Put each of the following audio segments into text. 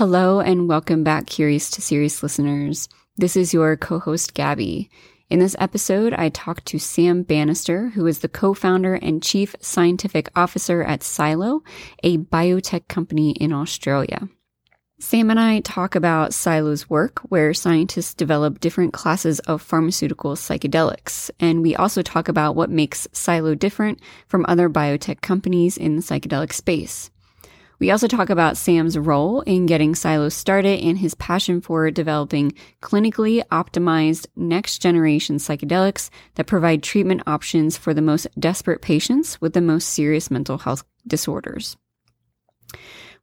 Hello, and welcome back, Curious to Serious listeners. This is your co host, Gabby. In this episode, I talked to Sam Banister, who is the co founder and chief scientific officer at Psylo, a biotech company in Australia. Sam and I talk about Psylo's work, where scientists develop different classes of pharmaceutical psychedelics. And we also talk about what makes Psylo different from other biotech companies in the psychedelic space. We also talk about Sam's role in getting Psylos started and his passion for developing clinically optimized next generation psychedelics that provide treatment options for the most desperate patients with the most serious mental health disorders.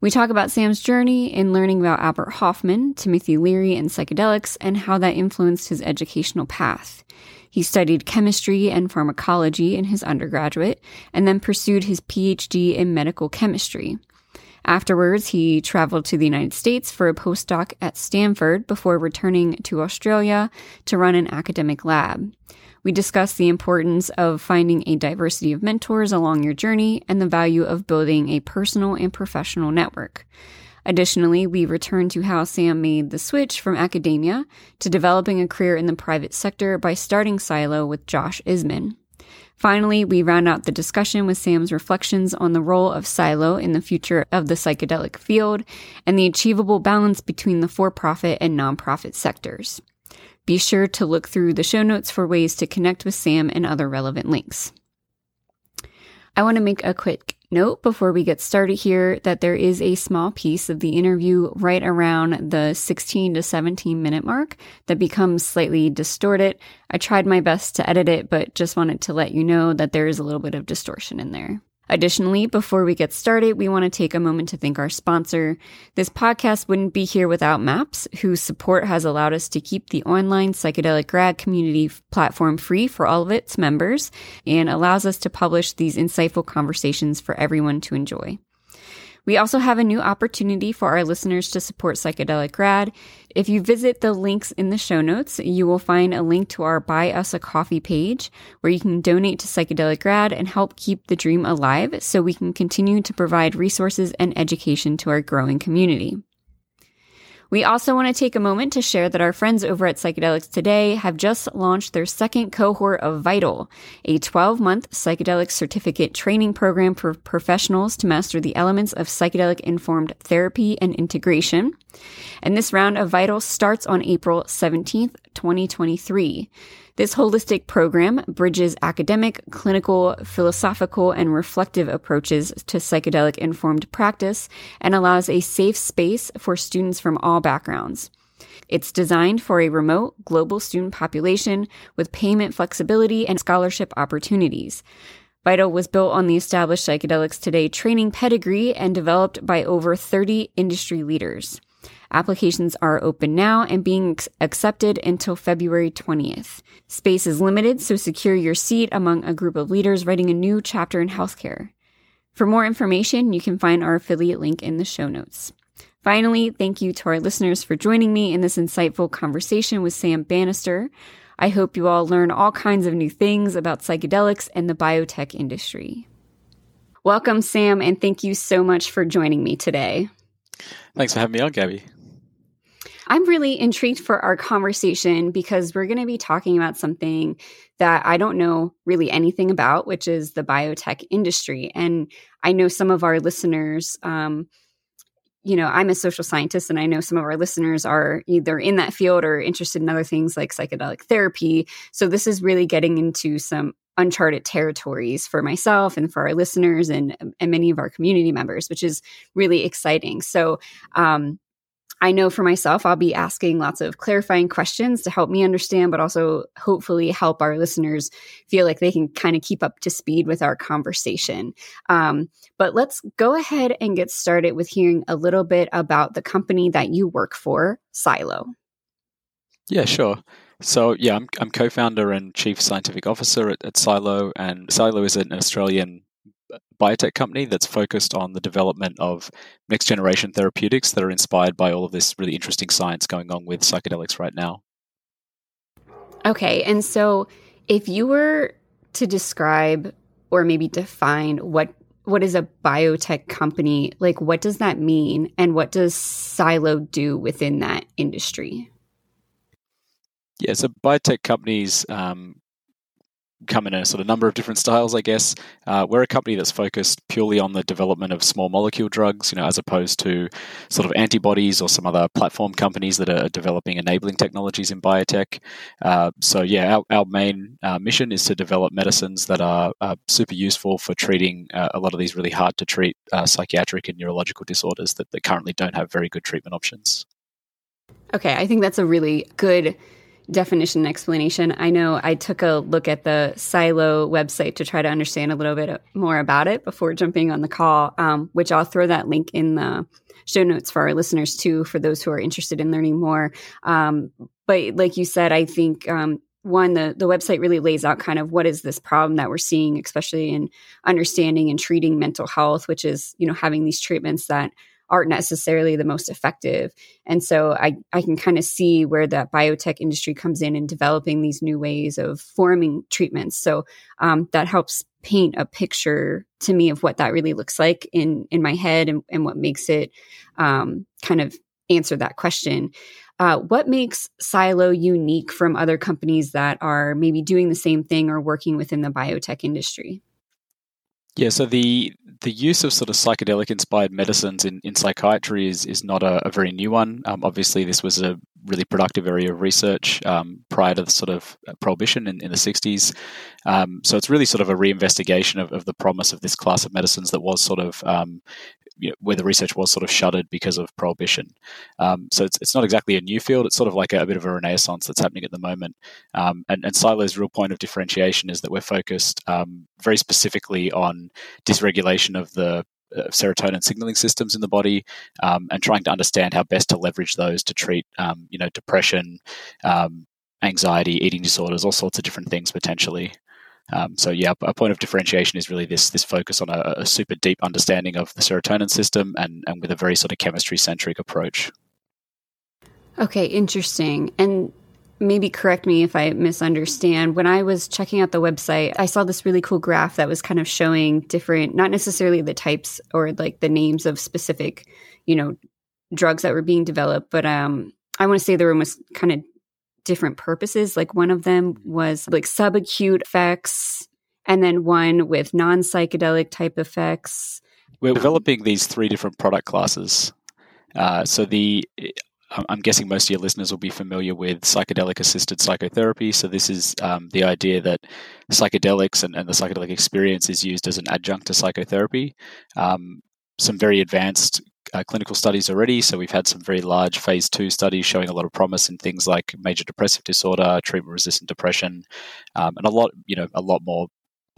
We talk about Sam's journey in learning about Albert Hofmann, Timothy Leary, and psychedelics, and how that influenced his educational path. He studied chemistry and pharmacology in his undergraduate, and then pursued his PhD in medical chemistry. Afterwards, he traveled to the United States for a postdoc at Stanford before returning to Australia to run an academic lab. We discussed the importance of finding a diversity of mentors along your journey and the value of building a personal and professional network. Additionally, we returned to how Sam made the switch from academia to developing a career in the private sector by starting Psylo with Josh Isman. Finally, we round out the discussion with Sam's reflections on the role of Psylo in the future of the psychedelic field and the achievable balance between the for profit and nonprofit sectors. Be sure to look through the show notes for ways to connect with Sam and other relevant links. I want to make a quick note before we get started here that there is a small piece of the interview right around the 16 to 17 minute mark that becomes slightly distorted. I tried my best to edit it, but just wanted to let you know that there is a little bit of distortion in there. Additionally, before we get started, we want to take a moment to thank our sponsor. This podcast wouldn't be here without MAPS, whose support has allowed us to keep the online psychedelic grad community platform free for all of its members and allows us to publish these insightful conversations for everyone to enjoy. We also have a new opportunity for our listeners to support Psychedelic Grad. If you visit the links in the show notes, you will find a link to our Buy Us a Coffee page where you can donate to Psychedelic Grad and help keep the dream alive so we can continue to provide resources and education to our growing community. We also want to take a moment to share that our friends over at Psychedelics Today have just launched their second cohort of Vital, a 12 month psychedelic certificate training program for professionals to master the elements of psychedelic informed therapy and integration. And this round of Vital starts on April 17th, 2023. This holistic program bridges academic, clinical, philosophical, and reflective approaches to psychedelic informed practice and allows a safe space for students from all backgrounds. It's designed for a remote global student population with payment flexibility and scholarship opportunities. Vital was built on the established Psychedelics Today training pedigree and developed by over 30 industry leaders. Applications are open now and being accepted until February 20th. Space is limited, so secure your seat among a group of leaders writing a new chapter in healthcare. For more information, you can find our affiliate link in the show notes. Finally, thank you to our listeners for joining me in this insightful conversation with Sam Banister. I hope you all learn all kinds of new things about psychedelics and the biotech industry. Welcome, Sam, and thank you so much for joining me today. Thanks for having me on, Gabby. I'm really intrigued for our conversation because we're going to be talking about something that I don't know really anything about, which is the biotech industry. And I know some of our listeners, um, you know, I'm a social scientist, and I know some of our listeners are either in that field or interested in other things like psychedelic therapy. So this is really getting into some uncharted territories for myself and for our listeners and and many of our community members, which is really exciting. So um, I know for myself, I'll be asking lots of clarifying questions to help me understand, but also hopefully help our listeners feel like they can kind of keep up to speed with our conversation. Um, but let's go ahead and get started with hearing a little bit about the company that you work for, Psylo. Yeah, sure. So, yeah, I'm, I'm co founder and chief scientific officer at, at Psylo, and Psylo is an Australian biotech company that's focused on the development of next generation therapeutics that are inspired by all of this really interesting science going on with psychedelics right now. Okay, and so if you were to describe or maybe define what what is a biotech company? Like, what does that mean? And what does Psylo do within that industry? Yeah, so biotech companies um, come in a sort of number of different styles, I guess. Uh, we're a company that's focused purely on the development of small molecule drugs, you know, as opposed to sort of antibodies or some other platform companies that are developing enabling technologies in biotech. Uh, so, yeah, our, our main uh, mission is to develop medicines that are uh, super useful for treating uh, a lot of these really hard to treat uh, psychiatric and neurological disorders that, that currently don't have very good treatment options. Okay, I think that's a really good definition and explanation. I know I took a look at the Psylo website to try to understand a little bit more about it before jumping on the call, um, which I'll throw that link in the show notes for our listeners too, for those who are interested in learning more. Um, but like you said, I think um, one the the website really lays out kind of what is this problem that we're seeing, especially in understanding and treating mental health, which is you know having these treatments that aren't necessarily the most effective. And so I, I can kind of see where that biotech industry comes in in developing these new ways of forming treatments. So um, that helps paint a picture to me of what that really looks like in in my head and, and what makes it um, kind of answer that question. Uh, what makes Psylo unique from other companies that are maybe doing the same thing or working within the biotech industry? Yeah, so the the use of sort of psychedelic inspired medicines in, in psychiatry is, is not a, a very new one. Um, obviously, this was a really productive area of research um, prior to the sort of uh, prohibition in, in the 60s. Um, so it's really sort of a reinvestigation of, of the promise of this class of medicines that was sort of um, you know, where the research was sort of shuttered because of prohibition. Um, so it's, it's not exactly a new field. It's sort of like a, a bit of a renaissance that's happening at the moment. Um, and, and Psylo's real point of differentiation is that we're focused um, very specifically on dysregulation of the serotonin signaling systems in the body um, and trying to understand how best to leverage those to treat, um, you know, depression, um, anxiety, eating disorders, all sorts of different things potentially. Um, so yeah, a point of differentiation is really this this focus on a, a, super deep understanding of the serotonin system and and with a very sort of chemistry centric approach. Okay, interesting. And maybe correct me if I misunderstand. When I was checking out the website, I saw this really cool graph that was kind of showing different, not necessarily the types or like the names of specific, you know, drugs that were being developed, but um, I want to say the room was kind of different purposes. Like one of them was like subacute effects, and then one with non psychedelic type effects. We're developing these three different product classes. Uh, so the I'm guessing most of your listeners will be familiar with psychedelic assisted psychotherapy. So, this is um, the idea that psychedelics and, and, the psychedelic experience is used as an adjunct to psychotherapy. Um, some very advanced uh, clinical studies already. So we've had some very large phase two studies showing a lot of promise in things like major depressive disorder, treatment resistant depression, um, and a lot, you know, a lot more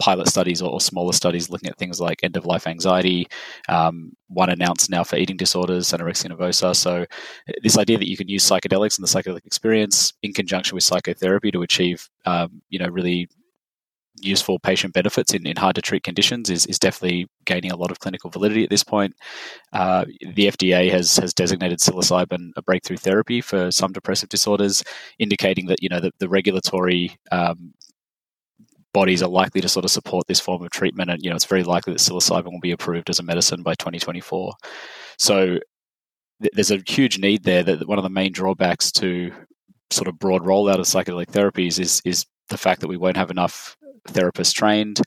pilot studies or, smaller studies looking at things like end of life anxiety. Um, one announced now for eating disorders, anorexia nervosa. So, this idea that you can use psychedelics and the psychedelic experience in conjunction with psychotherapy to achieve, um, you know, really useful patient benefits in, in hard to treat conditions is, is definitely gaining a lot of clinical validity at this point. Uh, the FDA has has designated psilocybin a breakthrough therapy for some depressive disorders, indicating that you know the, the regulatory um, bodies are likely to sort of support this form of treatment, and you know it's very likely that psilocybin will be approved as a medicine by 2024. So th- there's a huge need there. That one of the main drawbacks to sort of broad rollout of psychedelic therapies is is the fact that we won't have enough therapists trained.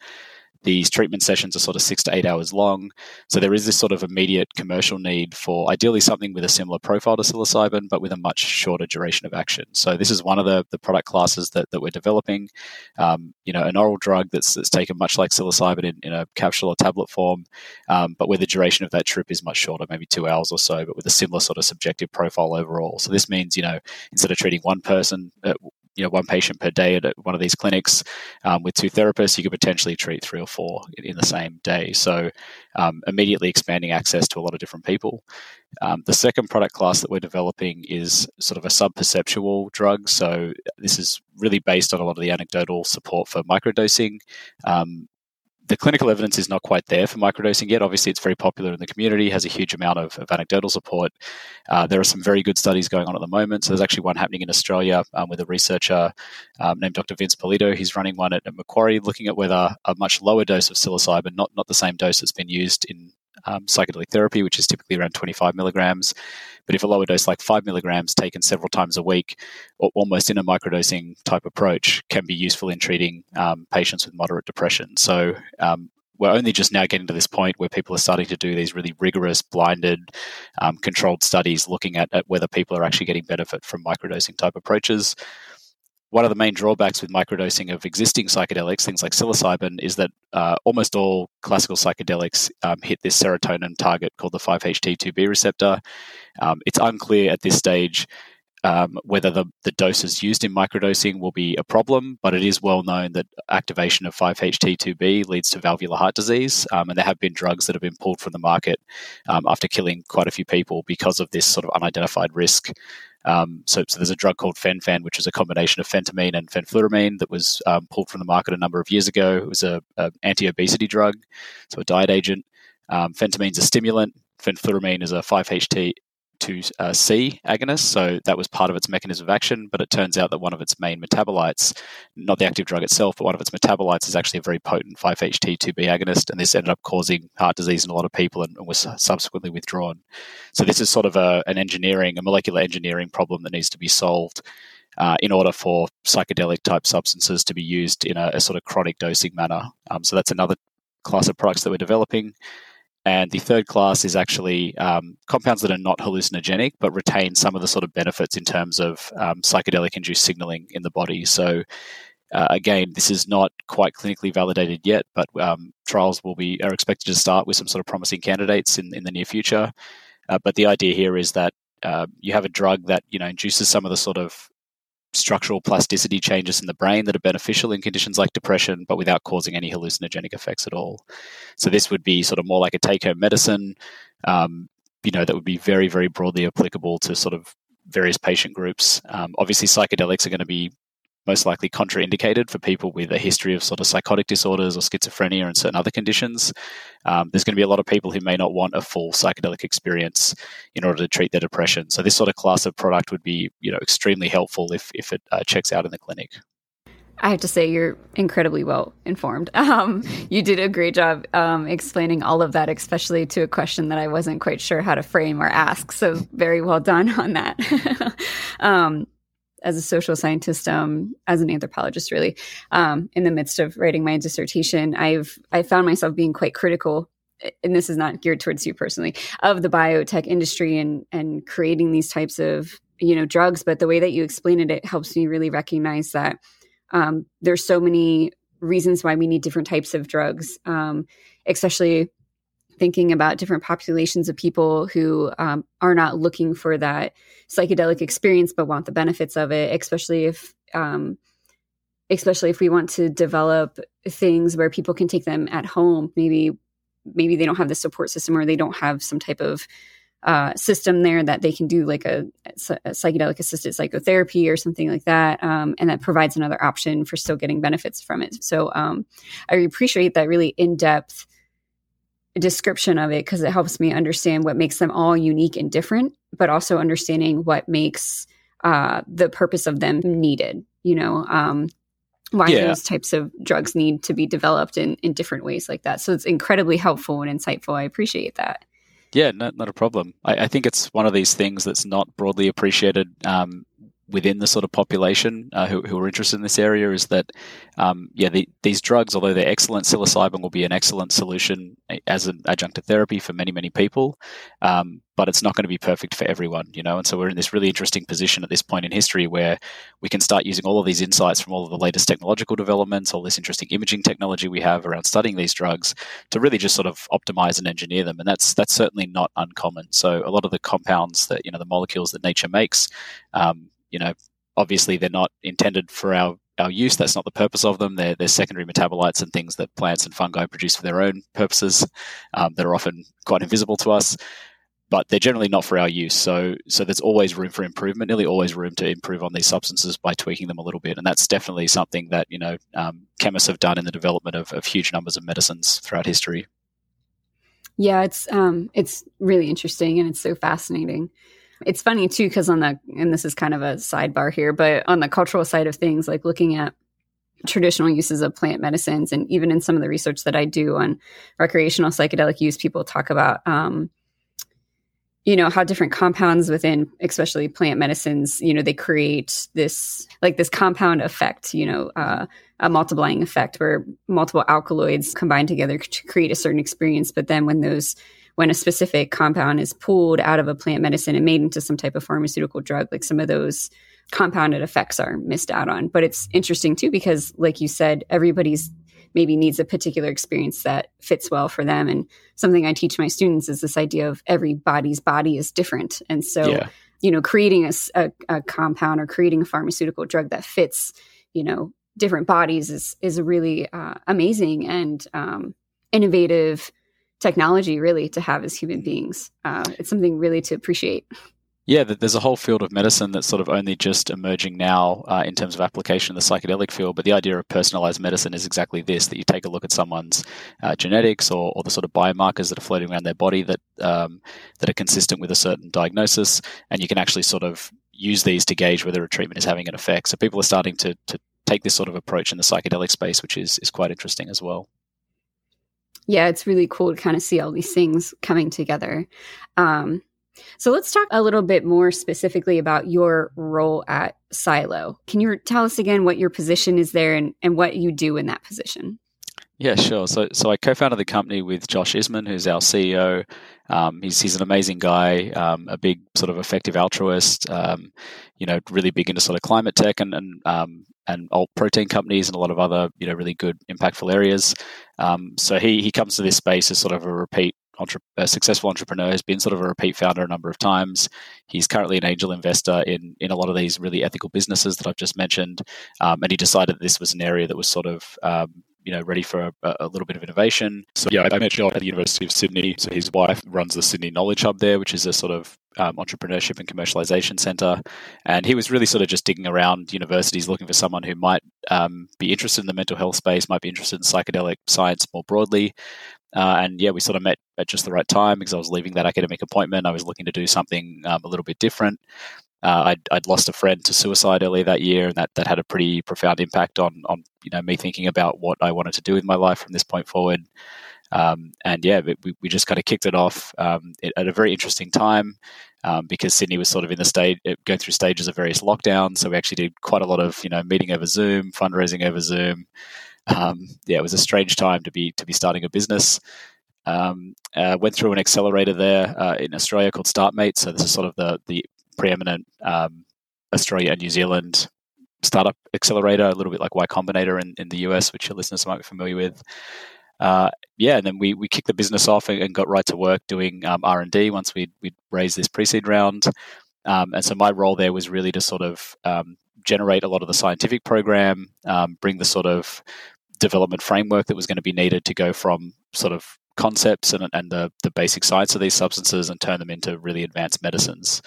These treatment sessions are sort of six to eight hours long. So there is this sort of immediate commercial need for ideally something with a similar profile to psilocybin, but with a much shorter duration of action. So this is one of the, the product classes that, that we're developing. Um, you know, an oral drug that's, that's taken much like psilocybin in, in a capsule or tablet form, um, but where the duration of that trip is much shorter, maybe two hours or so, but with a similar sort of subjective profile overall. So this means, you know, instead of treating one person, you know one patient per day at one of these clinics um, with two therapists, you could potentially treat three or four in, in the same day. So um, immediately expanding access to a lot of different people. Um, the second product class that we're developing is sort of a subperceptual drug. So this is really based on a lot of the anecdotal support for microdosing. Um, the clinical evidence is not quite there for microdosing yet. Obviously, it's very popular in the community, has a huge amount of, of anecdotal support. Uh, there are some very good studies going on at the moment. So there's actually one happening in Australia um, with a researcher um, named Dr. Vince Polito. He's running one at, at, Macquarie, looking at whether a much lower dose of psilocybin, not not the same dose that's been used in um, psychedelic therapy, which is typically around 25 milligrams. But if a lower dose, like five milligrams, taken several times a week, or almost in a microdosing type approach, can be useful in treating um, patients with moderate depression. So um, we're only just now getting to this point where people are starting to do these really rigorous, blinded, um, controlled studies looking at, at whether people are actually getting benefit from microdosing type approaches one of the main drawbacks with microdosing of existing psychedelics, things like psilocybin, is that uh, almost all classical psychedelics um, hit this serotonin target called the 5-HT2B receptor. Um, it's unclear at this stage um, whether the, the doses used in microdosing will be a problem, but it is well known that activation of 5-HT2B leads to valvular heart disease, um, and there have been drugs that have been pulled from the market um, after killing quite a few people because of this sort of unidentified risk. Um, so, so, there's a drug called Fen-Phen, which is a combination of phentermine and fenfluramine that was um, pulled from the market a number of years ago. It was a, a anti-obesity drug, so a diet agent. Um, is a stimulant. Fenfluramine is a 5-HT to uh, C agonist, so that was part of its mechanism of action. But it turns out that one of its main metabolites, not the active drug itself, but one of its metabolites, is actually a very potent 5-HT2B agonist, and this ended up causing heart disease in a lot of people and, and was subsequently withdrawn. So this is sort of a, an engineering, a molecular engineering problem that needs to be solved. Uh, in order for psychedelic type substances to be used in a, a sort of chronic dosing manner. Um, so that's another class of products that we're developing. And the third class is actually um, compounds that are not hallucinogenic but retain some of the sort of benefits in terms of um, psychedelic induced signaling in the body. So, uh, again, this is not quite clinically validated yet, but um, trials will be are expected to start with some sort of promising candidates in, in the near future. Uh, but the idea here is that uh, you have a drug that you know induces some of the sort of structural plasticity changes in the brain that are beneficial in conditions like depression, but without causing any hallucinogenic effects at all. So this would be sort of more like a take-home medicine, um, you know, that would be very, very broadly applicable to sort of various patient groups. Um, obviously, psychedelics are going to be most likely contraindicated for people with a history of sort of psychotic disorders or schizophrenia and certain other conditions. Um, there's going to be a lot of people who may not want a full psychedelic experience in order to treat their depression. So this sort of class of product would be, you know, extremely helpful if if it uh, checks out in the clinic. I have to say you're incredibly well informed. Um, you did a great job um, explaining all of that, especially to a question that I wasn't quite sure how to frame or ask. So very well done on that. as a social scientist, um, as an anthropologist, really, um, in the midst of writing my dissertation, I've I found myself being quite critical, and this is not geared towards you personally, of the biotech industry and and creating these types of you know drugs. But the way that you explain it, it helps me really recognize that um, there's so many reasons why we need different types of drugs, um, especially thinking about different populations of people who um, are not looking for that psychedelic experience but want the benefits of it especially if um, especially if we want to develop things where people can take them at home. Maybe maybe they don't have the support system or they don't have some type of uh, system there that they can do like a, a, psychedelic assisted psychotherapy or something like that um, and that provides another option for still getting benefits from it. So um, i appreciate that really in-depth description of it because it helps me understand what makes them all unique and different, but also understanding what makes uh, the purpose of them needed. You know, um, why yeah. those types of drugs need to be developed in in different ways like that. So it's incredibly helpful and insightful. I appreciate that. Yeah, no, not a problem. I, I, think it's one of these things that's not broadly appreciated um, within the sort of population uh, who, who, are interested in this area is that, um, yeah, the, these drugs, although they're excellent, psilocybin will be an excellent solution as an adjunctive therapy for many, many people, um, but it's not going to be perfect for everyone, you know. And so we're in this really interesting position at this point in history where we can start using all of these insights from all of the latest technological developments, all this interesting imaging technology we have around studying these drugs to really just sort of optimize and engineer them. And that's that's certainly not uncommon. So a lot of the compounds that you know the molecules that nature makes. Um, you know, obviously they're not intended for our our use. That's not the purpose of them. They're, they're secondary metabolites and things that plants and fungi produce for their own purposes um, that are often quite invisible to us. but they're generally not for our use. So, so there's always room for improvement. Nearly always room to improve on these substances by tweaking them a little bit, and that's definitely something that you know um, chemists have done in the development of, of huge numbers of medicines throughout history. Yeah, it's um, it's really interesting and it's so fascinating. It's funny too because on the and this is kind of a sidebar here, but on the cultural side of things, like looking at traditional uses of plant medicines, and even in some of the research that I do on recreational psychedelic use, people talk about um, you know how different compounds within especially plant medicines you know they create this like this compound effect you know uh, a multiplying effect where multiple alkaloids combine together to create a certain experience. But then when those when a specific compound is pulled out of a plant medicine and made into some type of pharmaceutical drug like some of those compounded effects are missed out on but it's interesting too because like you said everybody's maybe needs a particular experience that fits well for them. And something I teach my students is this idea of everybody's body is different. And so, yeah. you know, creating a, a, a compound or creating a pharmaceutical drug that fits, you know, different bodies is is a really uh, amazing and um, innovative technology really to have as human beings. Uh, it's something really to appreciate. Yeah, there's a whole field of medicine that's sort of only just emerging now uh, in terms of application in the psychedelic field. But the idea of personalized medicine is exactly this: that you take a look at someone's uh, genetics or, or, the sort of biomarkers that are floating around their body that um, that are consistent with a certain diagnosis, and you can actually sort of use these to gauge whether a treatment is having an effect. So people are starting to, to take this sort of approach in the psychedelic space, which is is quite interesting as well. Yeah, it's really cool to kind of see all these things coming together. Um, so let's talk a little bit more specifically about your role at Psylo. Can you tell us again what your position is there and, and what you do in that position? Yeah, sure. So, so I co-founded the company with Josh Isman, who's our CEO. Um, he's he's an amazing guy, um, a big sort of effective altruist. Um, you know, really big into sort of climate tech and and um, and alt protein companies and a lot of other you know really good impactful areas. Um, so he he comes to this space as sort of a repeat a successful entrepreneur, has been sort of a repeat founder a number of times. He's currently an angel investor in in a lot of these really ethical businesses that I've just mentioned, um, and he decided that this was an area that was sort of um, you know ready for a, a, little bit of innovation. So yeah, I met Joel at the University of Sydney. So his wife runs the Sydney Knowledge Hub there, which is a sort of um, entrepreneurship and commercialization center. And he was really sort of just digging around universities looking for someone who might um, be interested in the mental health space, might be interested in psychedelic science more broadly. Uh, and yeah, we sort of met at just the right time because I was leaving that academic appointment. I was looking to do something um, a little bit different. Uh, I'd, I'd, lost a friend to suicide earlier that year, and that, that had a pretty profound impact on on you know me thinking about what I wanted to do with my life from this point forward. Um, and yeah, we, we just kind of kicked it off um, at a very interesting time um, because Sydney was sort of in the state going through stages of various lockdowns. So we actually did quite a lot of you know meeting over Zoom, fundraising over Zoom. Um, yeah, it was a strange time to be to be starting a business. Um, uh, went through an accelerator there uh, in Australia called StartMate. So this is sort of the the preeminent um, Australia and New Zealand startup accelerator, a little bit like Y Combinator in, in the US, which your listeners might be familiar with. Uh, yeah, and then we, we kicked the business off and, and got right to work doing um, R and D once we we raised this pre-seed round. Um, and so my role there was really to sort of um, generate a lot of the scientific program, um, bring the sort of development framework that was going to be needed to go from sort of concepts and, and the, the basic science of these substances and turn them into really advanced medicines.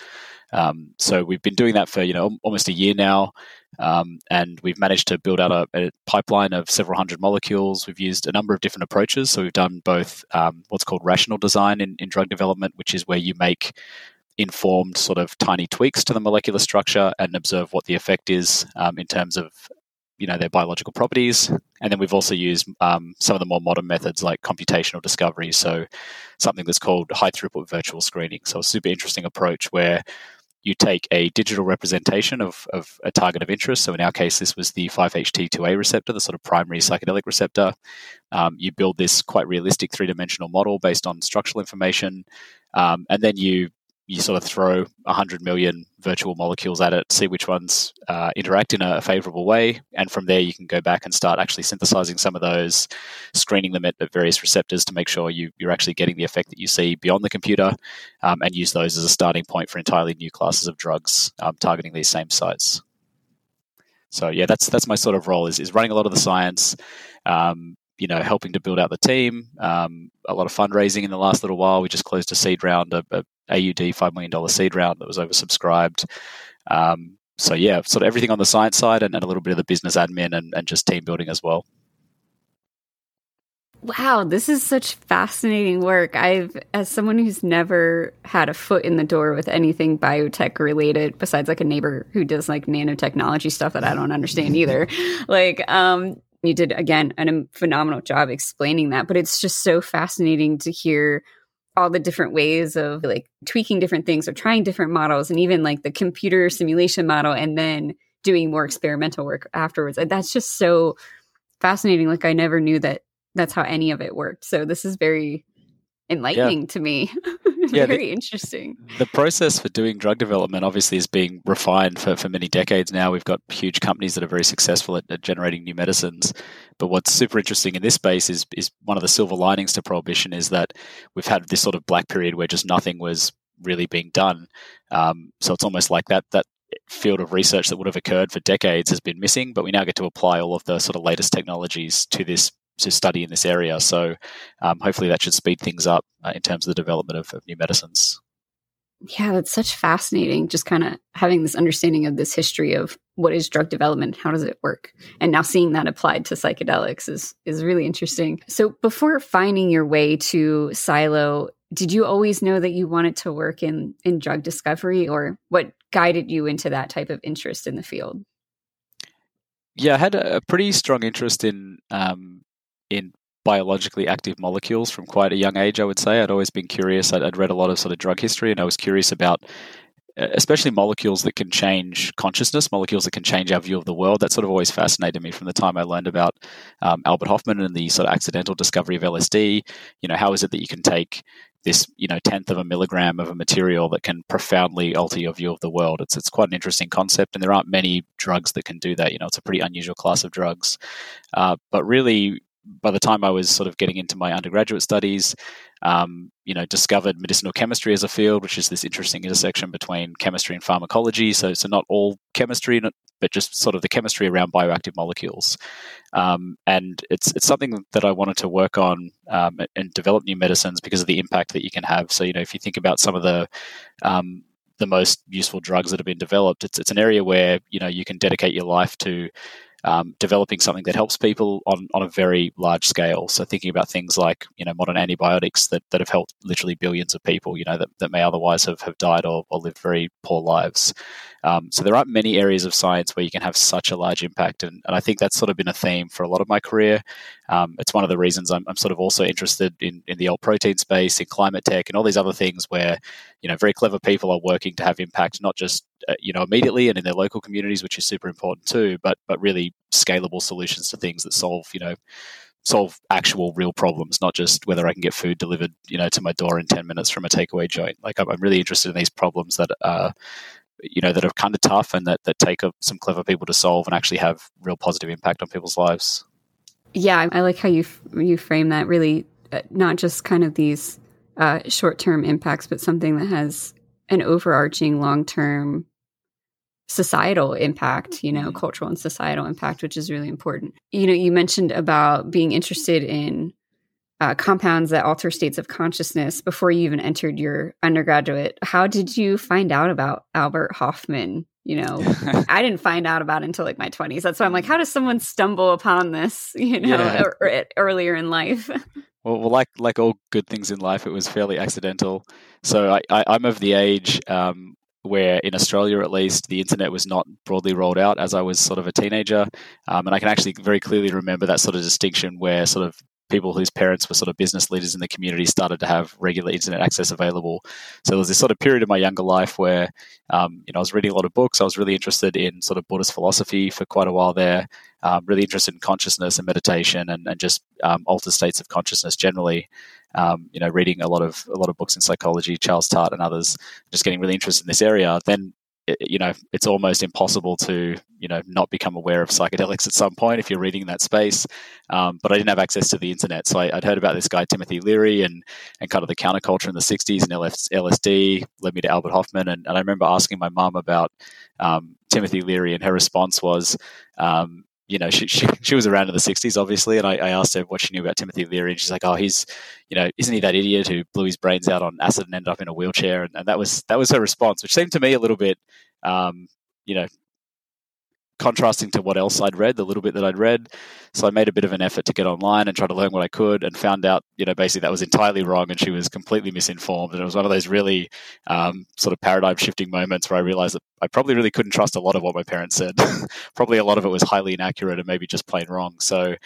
Um, so we've been doing that for you know almost a year now, um, and we've managed to build out a, a, pipeline of several hundred molecules. We've used a number of different approaches. So we've done both um, what's called rational design in, in drug development, which is where you make informed sort of tiny tweaks to the molecular structure and observe what the effect is um, in terms of you know their biological properties and then we've also used um, some of the more modern methods like computational discovery so something that's called high throughput virtual screening so a super interesting approach where you take a digital representation of, of a target of interest. So in our case, this was the 5-HT2A receptor, the sort of primary psychedelic receptor. Um, you build this quite realistic three-dimensional model based on structural information, um, and then you you sort of throw 100 million virtual molecules at it, see which ones uh, interact in a favorable way. And from there, you can go back and start actually synthesizing some of those, screening them at, various receptors to make sure you, are actually getting the effect that you see beyond the computer, um, and use those as a starting point for entirely new classes of drugs um, targeting these same sites. So yeah, that's that's my sort of role is, is running a lot of the science, um, you know, helping to build out the team. Um, a lot of fundraising in the last little while. We just closed a seed round, a, a AUD five million dollar seed round that was oversubscribed. Um, so yeah, sort of everything on the science side and, and a little bit of the business admin and, and just team building as well. Wow, this is such fascinating work. I've, as someone who's never had a foot in the door with anything biotech related, besides like a neighbor who does like nanotechnology stuff that I don't understand either, like, um, you did again a phenomenal job explaining that. But it's just so fascinating to hear all the different ways of like tweaking different things or trying different models and even like the computer simulation model and then doing more experimental work afterwards. That's just so fascinating. Like I never knew that that's how any of it worked. So this is very enlightening yeah. to me. yeah, very the, interesting. The process for doing drug development obviously is being refined for, for many decades now. We've got huge companies that are very successful at, at, generating new medicines. But what's super interesting in this space is is one of the silver linings to prohibition is that we've had this sort of black period where just nothing was really being done. Um, so it's almost like that that field of research that would have occurred for decades has been missing, but we now get to apply all of the sort of latest technologies to this to study in this area. So um, hopefully that should speed things up uh, in terms of the development of, of new medicines. Yeah, that's such fascinating. Just kind of having this understanding of this history of what is drug development, how does it work, and now seeing that applied to psychedelics is is really interesting. So, before finding your way to Psylo, did you always know that you wanted to work in in drug discovery, or what guided you into that type of interest in the field? Yeah, I had a, pretty strong interest in um, in biologically active molecules from quite a young age, I would say. I'd always been curious. I'd, I'd read a lot of sort of drug history and I was curious about especially molecules that can change consciousness, molecules that can change our view of the world. That sort of always fascinated me from the time I learned about um, Albert Hofmann and the sort of accidental discovery of LSD. You know, how is it that you can take this, you know, tenth of a milligram of a material that can profoundly alter your view of the world? It's it's quite an interesting concept, and there aren't many drugs that can do that. You know, it's a pretty unusual class of drugs. Uh, but really, by the time I was sort of getting into my undergraduate studies, um, you know, discovered medicinal chemistry as a field, which is this interesting intersection between chemistry and pharmacology. So, so not all chemistry, but just sort of the chemistry around bioactive molecules. Um, and it's it's something that I wanted to work on um, and develop new medicines because of the impact that you can have. So, you know, if you think about some of the um, the most useful drugs that have been developed, it's it's an area where you know you can dedicate your life to um, developing something that helps people on, on a very large scale. So thinking about things like you know modern antibiotics that, that have helped literally billions of people, you know that, that may otherwise have, have died or, or lived very poor lives. Um, so there aren't many areas of science where you can have such a large impact, and, and I think that's sort of been a theme for a lot of my career. Um, it's one of the reasons I'm, I'm, sort of also interested in, in the alt protein space, in climate tech, and all these other things where you know very clever people are working to have impact, not just uh, you know immediately and in their local communities, which is super important too, but but really scalable solutions to things that solve you know solve actual real problems, not just whether I can get food delivered, you know, to my door in 10 minutes from a takeaway joint. Like I'm, I'm really interested in these problems that are, you know that are kind of tough and that, that take some clever people to solve and actually have real positive impact on people's lives yeah i like how you you frame that really uh, not just kind of these uh, short-term impacts but something that has an overarching long-term societal impact you know mm-hmm. cultural and societal impact which is really important you know you mentioned about being interested in uh, compounds that alter states of consciousness before you even entered your undergraduate. How did you find out about Albert Hofmann? You know, I didn't find out about it until like my 20s. That's why I'm like, how does someone stumble upon this, you know, yeah. or, or earlier in life? Well, well, like like all good things in life, it was fairly accidental. So I, I, am of the age um, where in Australia at least the internet was not broadly rolled out as I was sort of a teenager. Um, and I can actually very clearly remember that sort of distinction where sort of people whose parents were sort of business leaders in the community started to have regular internet access available. So there was this sort of period in my younger life where, um, you know, I was reading a lot of books. I was really interested in sort of Buddhist philosophy for quite a while there. Um, really interested in consciousness and meditation and, and just um, altered states of consciousness generally. Um, you know, reading a lot of a lot of books in psychology, Charles Tart and others, just getting really interested in this area. Then you know it's almost impossible to you know not become aware of psychedelics at some point if you're reading in that space. Um, but i didn't have access to the internet. So I, would heard about this guy timothy leary and and kind of the counterculture in the 60s and lsd led me to albert Hofmann, and, and i remember asking my mom about um, timothy leary and her response was um, you know, she, she, she was around in the 60s, obviously, and I, I, asked her what she knew about Timothy Leary, and she's like, "Oh, he's, you know, isn't he that idiot who blew his brains out on acid and ended up in a wheelchair?" And, and that was that was her response, which seemed to me a little bit, um, you know, contrasting to what else I'd read, the little bit that I'd read. So I made a bit of an effort to get online and try to learn what I could, and found out, you know, basically that was entirely wrong, and she was completely misinformed. And it was one of those really um, sort of paradigm shifting moments where I realized that I probably really couldn't trust a lot of what my parents said. probably a lot of it was highly inaccurate and maybe just plain wrong. So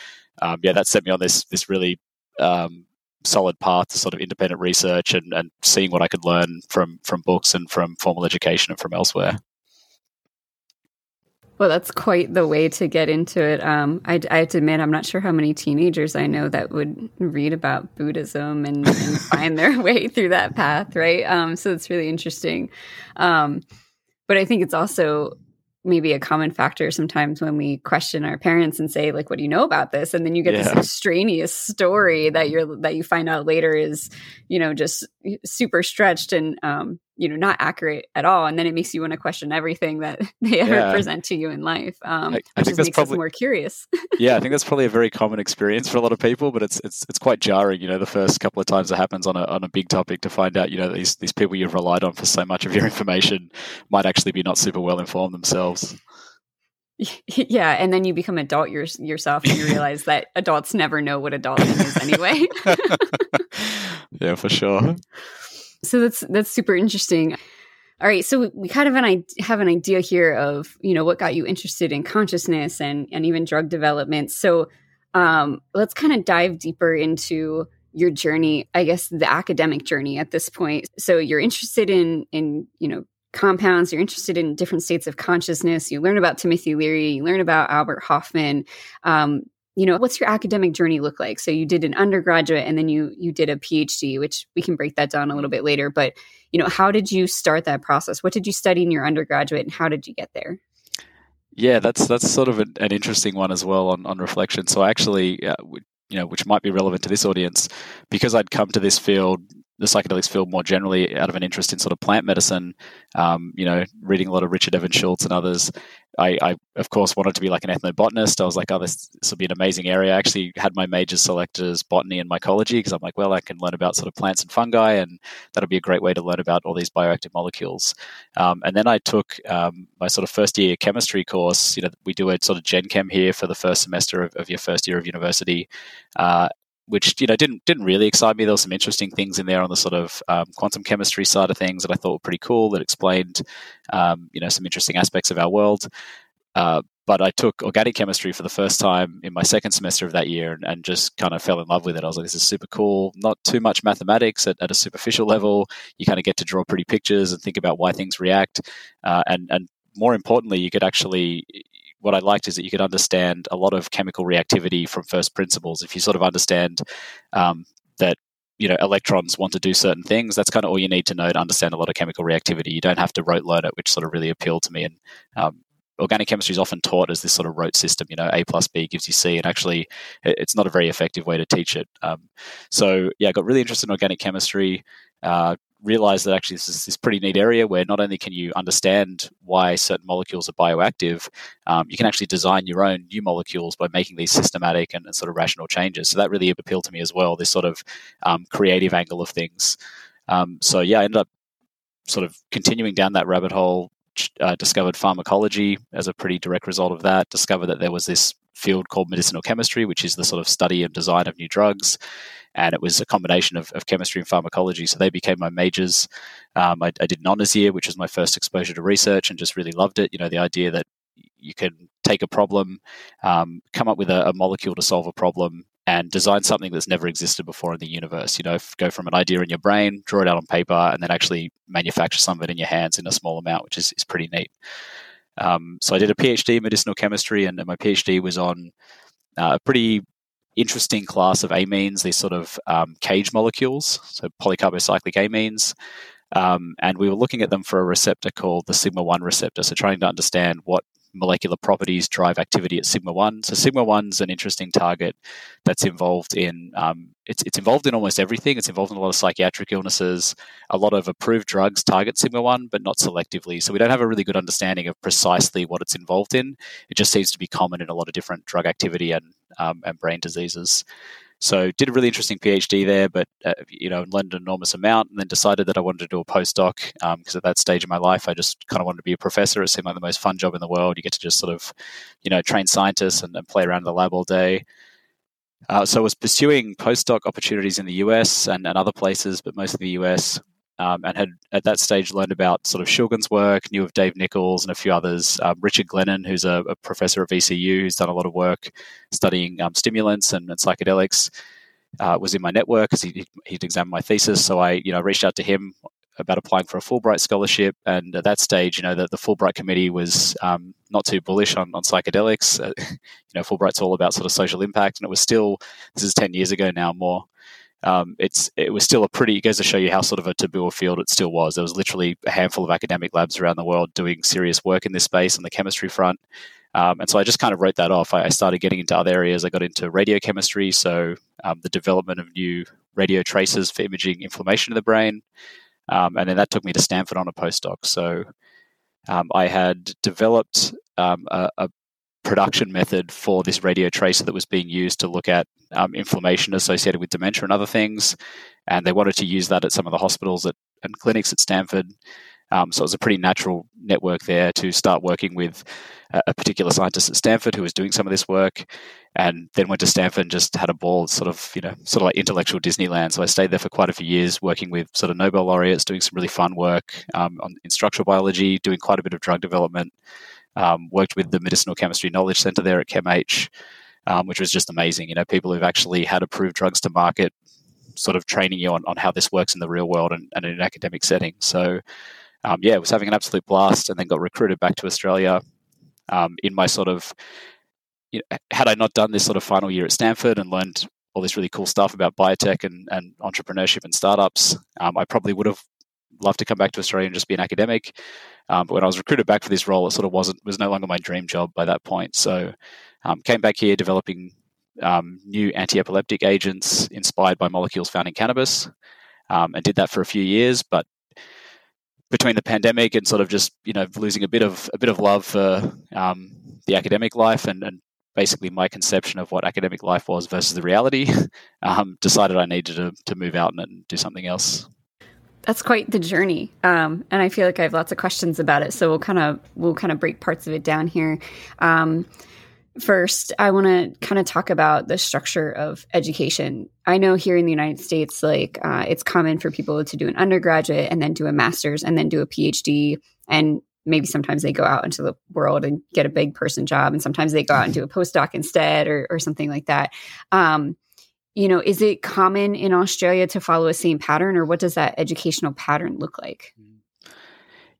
um, yeah, that set me on this this really um, solid path to sort of independent research and, and seeing what I could learn from from books and from formal education and from elsewhere. Well, that's quite the way to get into it. Um, I, I, have to admit, I'm not sure how many teenagers I know that would read about Buddhism and, and find their way through that path, right? Um, so it's really interesting. Um, but I think it's also maybe a common factor sometimes when we question our parents and say like what do you know about this and then you get yeah. this extraneous story that you're that you find out later is you know just super stretched and um you know not accurate at all and then it makes you want to question everything that they ever yeah. present to you in life um I, I think that's probably more curious yeah i think that's probably a very common experience for a lot of people but it's it's it's quite jarring you know the first couple of times it happens on a on a big topic to find out you know these these people you've relied on for so much of your information might actually be not super well informed themselves yeah, and then you become adult your, yourself and you realize that adults never know what adulting is anyway. yeah, for sure. So that's that's super interesting. All right, so we kind of an, have an idea here of you know what got you interested in consciousness and and even drug development. So um, let's kind of dive deeper into your journey. I guess the academic journey at this point. So you're interested in in you know compounds. You're interested in different states of consciousness. You learn about Timothy Leary. You learn about Albert Hofmann. Um, you know what's your academic journey look like so you did an undergraduate and then you you did a phd which we can break that down a little bit later but you know how did you start that process what did you study in your undergraduate and how did you get there yeah that's that's sort of an, an interesting one as well on, on reflection so actually uh, you know which might be relevant to this audience because i'd come to this field the psychedelics field more generally out of an interest in sort of plant medicine. Um, you know, reading a lot of Richard Evans Schultes and others. I, I, of course wanted to be like an ethnobotanist. I was like, oh, this, this will be an amazing area. I actually had my majors selected as botany and mycology because I'm like, well, I can learn about sort of plants and fungi, and that'll be a great way to learn about all these bioactive molecules. Um, and then I took um, my sort of first year chemistry course. You know, we do a sort of Gen Chem here for the first semester of, of your first year of university, uh, which you know didn't didn't really excite me. There were some interesting things in there on the sort of um, quantum chemistry side of things that I thought were pretty cool that explained um, you know some interesting aspects of our world. Uh, but I took organic chemistry for the first time in my second semester of that year and, and, just kind of fell in love with it. I was like, this is super cool. Not too much mathematics at, at a superficial level. You kind of get to draw pretty pictures and think about why things react. Uh, and, and more importantly, you could actually what I liked is that you could understand a lot of chemical reactivity from first principles. If you sort of understand um, that you know electrons want to do certain things, that's kind of all you need to know to understand a lot of chemical reactivity. You don't have to rote learn it, which sort of really appealed to me. And um, organic chemistry is often taught as this sort of rote system. You know, A plus B gives you C, and actually, it's not a very effective way to teach it. Um, so yeah, I got really interested in organic chemistry. Uh, realized that actually this is this pretty neat area where not only can you understand why certain molecules are bioactive, um, you can actually design your own new molecules by making these systematic and, and, sort of rational changes. So that really appealed to me as well. This sort of um, creative angle of things. Um, so yeah, I ended up sort of continuing down that rabbit hole. Uh, discovered pharmacology as a pretty direct result of that. Discovered that there was this field called medicinal chemistry, which is the sort of study and design of new drugs and it was a combination of, of chemistry and pharmacology. So they became my majors. Um, I, I, did an honors year, which was my first exposure to research, and just really loved it. You know, the idea that you can take a problem, um, come up with a, a, molecule to solve a problem, and design something that's never existed before in the universe. You know, go from an idea in your brain, draw it out on paper, and then actually manufacture some of it in your hands in a small amount, which is, is pretty neat. Um, so I did a PhD in medicinal chemistry, and my PhD was on uh, a pretty interesting class of amines, these sort of um, cage molecules, so polycarbocyclic amines. Um, and we were looking at them for a receptor called the sigma 1 receptor, so trying to understand what molecular properties drive activity at sigma one. So sigma one's an interesting target that's involved in um, it's it's involved in almost everything. It's involved in a lot of psychiatric illnesses. A lot of approved drugs target sigma one, but not selectively. So we don't have a really good understanding of precisely what it's involved in. It just seems to be common in a lot of different drug activity and um, and brain diseases. So did a really interesting PhD there, but uh, you know learned an enormous amount, and then decided that I wanted to do a postdoc because um, at that stage in my life, I just kind of wanted to be a professor. It seemed like the most fun job in the world. You get to just sort of, you know, train scientists and, and play around in the lab all day. Uh, so I was pursuing postdoc opportunities in the US and, and other places, but mostly the US um, and had at that stage learned about sort of Shulgin's work, knew of Dave Nichols and a few others. Um, Richard Glennon, who's a, a, professor at VCU, who's done a lot of work studying um, stimulants and, and psychedelics, uh, was in my network because he, he'd examined my thesis. So I, you know, reached out to him about applying for a Fulbright scholarship. And at that stage, you know, the, the Fulbright committee was um, not too bullish on, on psychedelics. Uh, you know, Fulbright's all about sort of social impact, and it was still this is ten years ago now more um, it's it was still a pretty. It goes to show you how sort of a taboo field it still was. There was literally a handful of academic labs around the world doing serious work in this space on the chemistry front. Um, and so I just kind of wrote that off. I, I, started getting into other areas. I got into radiochemistry, so um, the development of new radio tracers for imaging inflammation in the brain. Um, and then that took me to Stanford on a postdoc. So um, I had developed um, a, a, production method for this radio tracer that was being used to look at um, inflammation associated with dementia and other things. And they wanted to use that at some of the hospitals at, and clinics at Stanford. Um, so it was a pretty natural network there to start working with a, a, particular scientist at Stanford who was doing some of this work, and then went to Stanford and just had a ball, sort of you know, sort of like intellectual Disneyland. So I stayed there for quite a few years, working with sort of Nobel laureates, doing some really fun work um, on, in structural biology, doing quite a bit of drug development. Um, worked with the Medicinal Chemistry Knowledge Center there at ChemH, um, which was just amazing. You know, people who've actually had approved drugs to market, sort of training you on, on how this works in the real world and, and in an academic setting. So, um, yeah, was having an absolute blast and then got recruited back to Australia um, in my sort of, you know, had I not done this sort of final year at Stanford and learned all this really cool stuff about biotech and, and entrepreneurship and startups, um, I probably would have loved to come back to Australia and just be an academic. Um, but when I was recruited back for this role, it sort of wasn't was no longer my dream job by that point. So um, came back here developing um, new anti-epileptic agents inspired by molecules found in cannabis, um, and did that for a few years. But between the pandemic and sort of just you know losing a bit of a bit of love for um, the academic life and, and basically my conception of what academic life was versus the reality, um, decided I needed to, to move out and, and do something else that's quite the journey. Um, and i feel like i have lots of questions about it. So we'll kind of we'll kind of break parts of it down here. Um, first i want to kind of talk about the structure of education. I know here in the united states like uh, it's common for people to do an undergraduate and then do a master's and then do a phd and maybe sometimes they go out into the world and get a big person job and sometimes they go out and do a postdoc instead or, or something like that. Um, you know, is it common in Australia to follow a same pattern, or what does that educational pattern look like?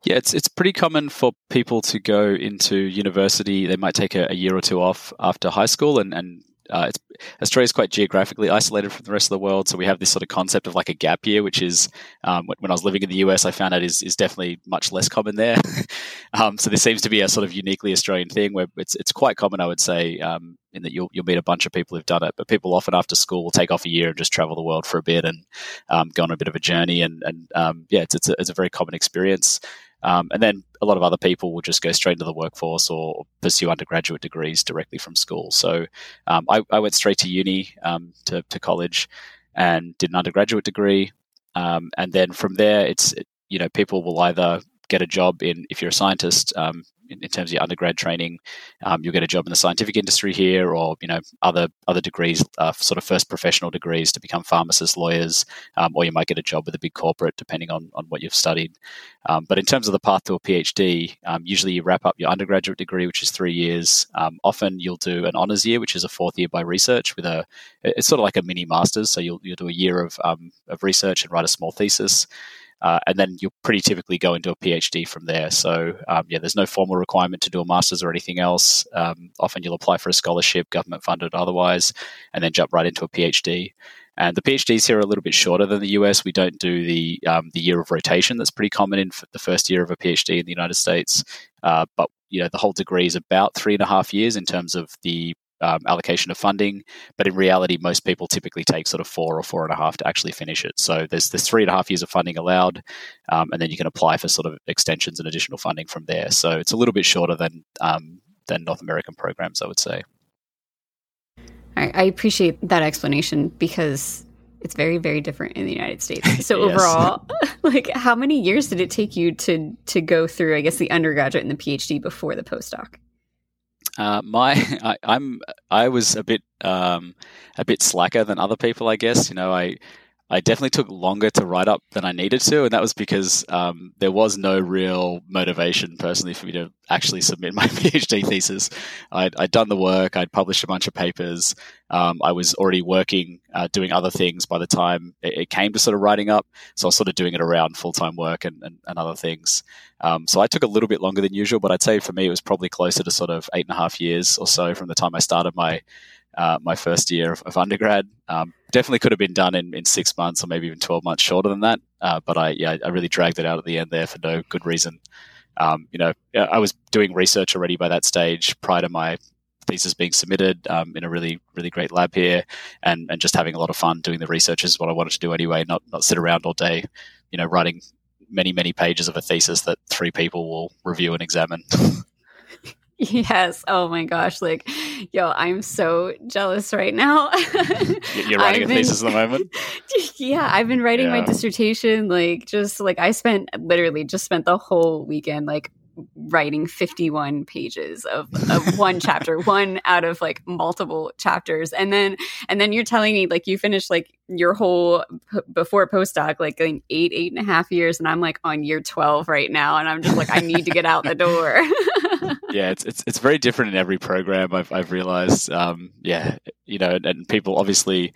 Yeah, it's it's pretty common for people to go into university. They might take a, a year or two off after high school and, and uh, is quite geographically isolated from the rest of the world, so we have this sort of concept of like a gap year, which is um, when I was living in the US, I found out is is definitely much less common there. um, so this seems to be a sort of uniquely Australian thing, where it's it's quite common, I would say, um, in that you'll you'll meet a bunch of people who've done it, but people often after school will take off a year and just travel the world for a bit and um, go on a bit of a journey, and and um, yeah, it's it's a, it's a very common experience. Um, and then a lot of other people will just go straight into the workforce or pursue undergraduate degrees directly from school. So um, I, I, went straight to uni, um, to, to, college, and did an undergraduate degree. Um, and then from there, it's, you know, people will either get a job in, if you're a scientist, um, in, in, terms of your undergrad training. Um, you'll get a job in the scientific industry here, or you know other other degrees, uh, sort of first professional degrees to become pharmacists, lawyers, um, or you might get a job with a big corporate, depending on on what you've studied. Um, but in terms of the path to a PhD, um, usually you wrap up your undergraduate degree, which is three years. Um, often you'll do an honors year, which is a fourth year by research, with a it's sort of like a mini master's. So you'll you'll do a year of of research and write a small thesis. Uh, and then you'll pretty typically go into a PhD from there. So, um, yeah, there's no formal requirement to do a master's or anything else. Um, often you'll apply for a scholarship, government funded otherwise, and then jump right into a PhD. And the PhDs here are a little bit shorter than the US. We don't do the um, the year of rotation that's pretty common in the first year of a PhD in the United States. Uh, but you know the whole degree is about three and a half years in terms of the um, allocation of funding, but in reality, most people typically take sort of four or four and a half to actually finish it. So there's there's three and a half years of funding allowed, um, and then you can apply for sort of extensions and additional funding from there. So it's a little bit shorter than um, than North American programs, I would say. I, I appreciate that explanation because it's very very different in the united states so yes. overall like how many years did it take you to to go through i guess the undergraduate and the phd before the postdoc uh, my, I, am I was a bit, um, a bit slacker than other people, I guess. You know, I, I definitely took longer to write up than I needed to, and that was because um, there was no real motivation personally for me to actually submit my PhD thesis. I'd, I'd done the work, I'd published a bunch of papers, um, I was already working, uh, doing other things by the time it, it, came to sort of writing up. So I was sort of doing it around full time work and, and, and, other things. Um, so I took a little bit longer than usual, but I'd say for me it was probably closer to sort of eight and a half years or so from the time I started my uh, my first year of, of undergrad. Um, definitely could have been done in, in six months or maybe even 12 months shorter than that. Uh, but I, yeah, I really dragged it out at the end there for no good reason. Um, you know, I was doing research already by that stage prior to my thesis being submitted um, in a really, really great lab here and, and just having a lot of fun doing the research is what I wanted to do anyway, not, not sit around all day, you know, writing many, many pages of a thesis that three people will review and examine. Yes. Oh my gosh. Like, yo, I'm so jealous right now. You're writing been, a thesis at the moment? Yeah. I've been writing yeah. my dissertation. Like, just like I spent literally just spent the whole weekend, like, writing 51 pages of, of one chapter one out of like multiple chapters and then and then you're telling me like you finished like your whole p- before postdoc like in eight eight and a half years and i'm like on year 12 right now and i'm just like i need to get out the door yeah, it's, it's it's very different in every program. I've I've realized. Um, yeah, you know, and, people obviously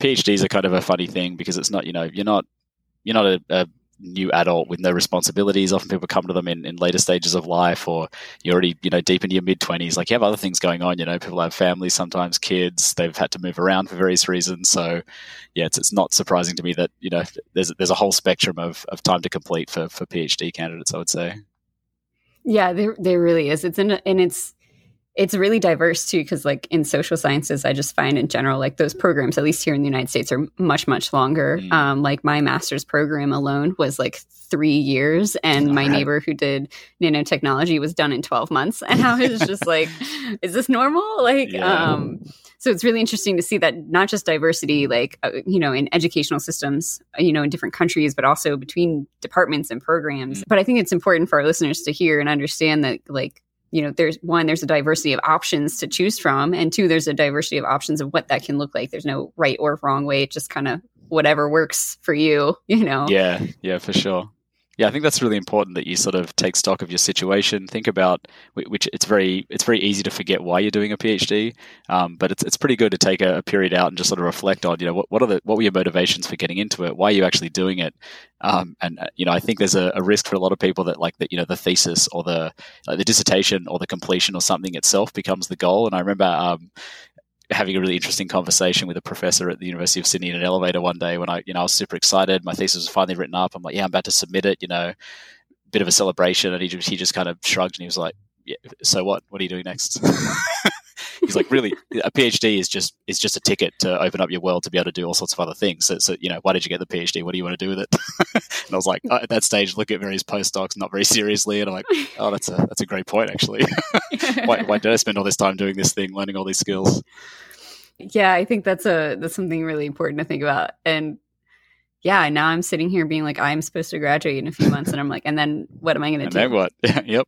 PhDs are kind of a funny thing because it's not you know you're not you're not a, a new adult with no responsibilities. Often people come to them in, in later stages of life, or you're already you know deep into your mid twenties. Like you have other things going on. You know, people have families, sometimes kids. They've had to move around for various reasons. So yeah, it's, it's not surprising to me that you know there's there's a whole spectrum of, of time to complete for for PhD candidates. I would say. Yeah, there there really is. It's in and it's it's really diverse too because like in social sciences i just find in general like those programs at least here in the united states are much much longer mm. um, like my master's program alone was like three years and my neighbor who did nanotechnology was done in 12 months and i was just like is this normal like yeah. um so it's really interesting to see that not just diversity like uh, you know in educational systems uh, you know in different countries but also between departments and programs. Mm. but i think it's important for our listeners to hear and understand that like you know there's one there's a diversity of options to choose from and two there's a diversity of options of what that can look like. There's no right or wrong way it just kind of whatever works for you you know? Yeah. Yeah for sure yeah, I think that's really important that you sort of take stock of your situation. Think about which it's very it's very easy to forget why you're doing a PhD, um, but it's it's pretty good to take a, a, period out and just sort of reflect on you know what, what are the what were your motivations for getting into it? Why are you actually doing it? Um, and uh, you know I think there's a, a, risk for a lot of people that like that you know the thesis or the like the dissertation or the completion or something itself becomes the goal. And I remember um, having a really interesting conversation with a professor at the University of Sydney in an elevator one day when I, you know, I was super excited. My thesis was finally written up. I'm like, yeah, I'm about to submit it, you know, bit of a celebration. And he just, he just kind of shrugged and he was like, yeah, so what? What are you doing next? He's like, really, a PhD is just is just a ticket to open up your world to be able to do all sorts of other things. So, so you know, why did you get the PhD? What do you want to do with it? and I was like, oh, at that stage, look at various postdocs, not very seriously, and I'm like, oh, that's a that's a great point, actually. why, why did I spend all this time doing this thing, learning all these skills? Yeah, I think that's a that's something really important to think about. And yeah, now I'm sitting here being like, I'm supposed to graduate in a few months, and I'm like, and then what am I going to do? Then what? yep.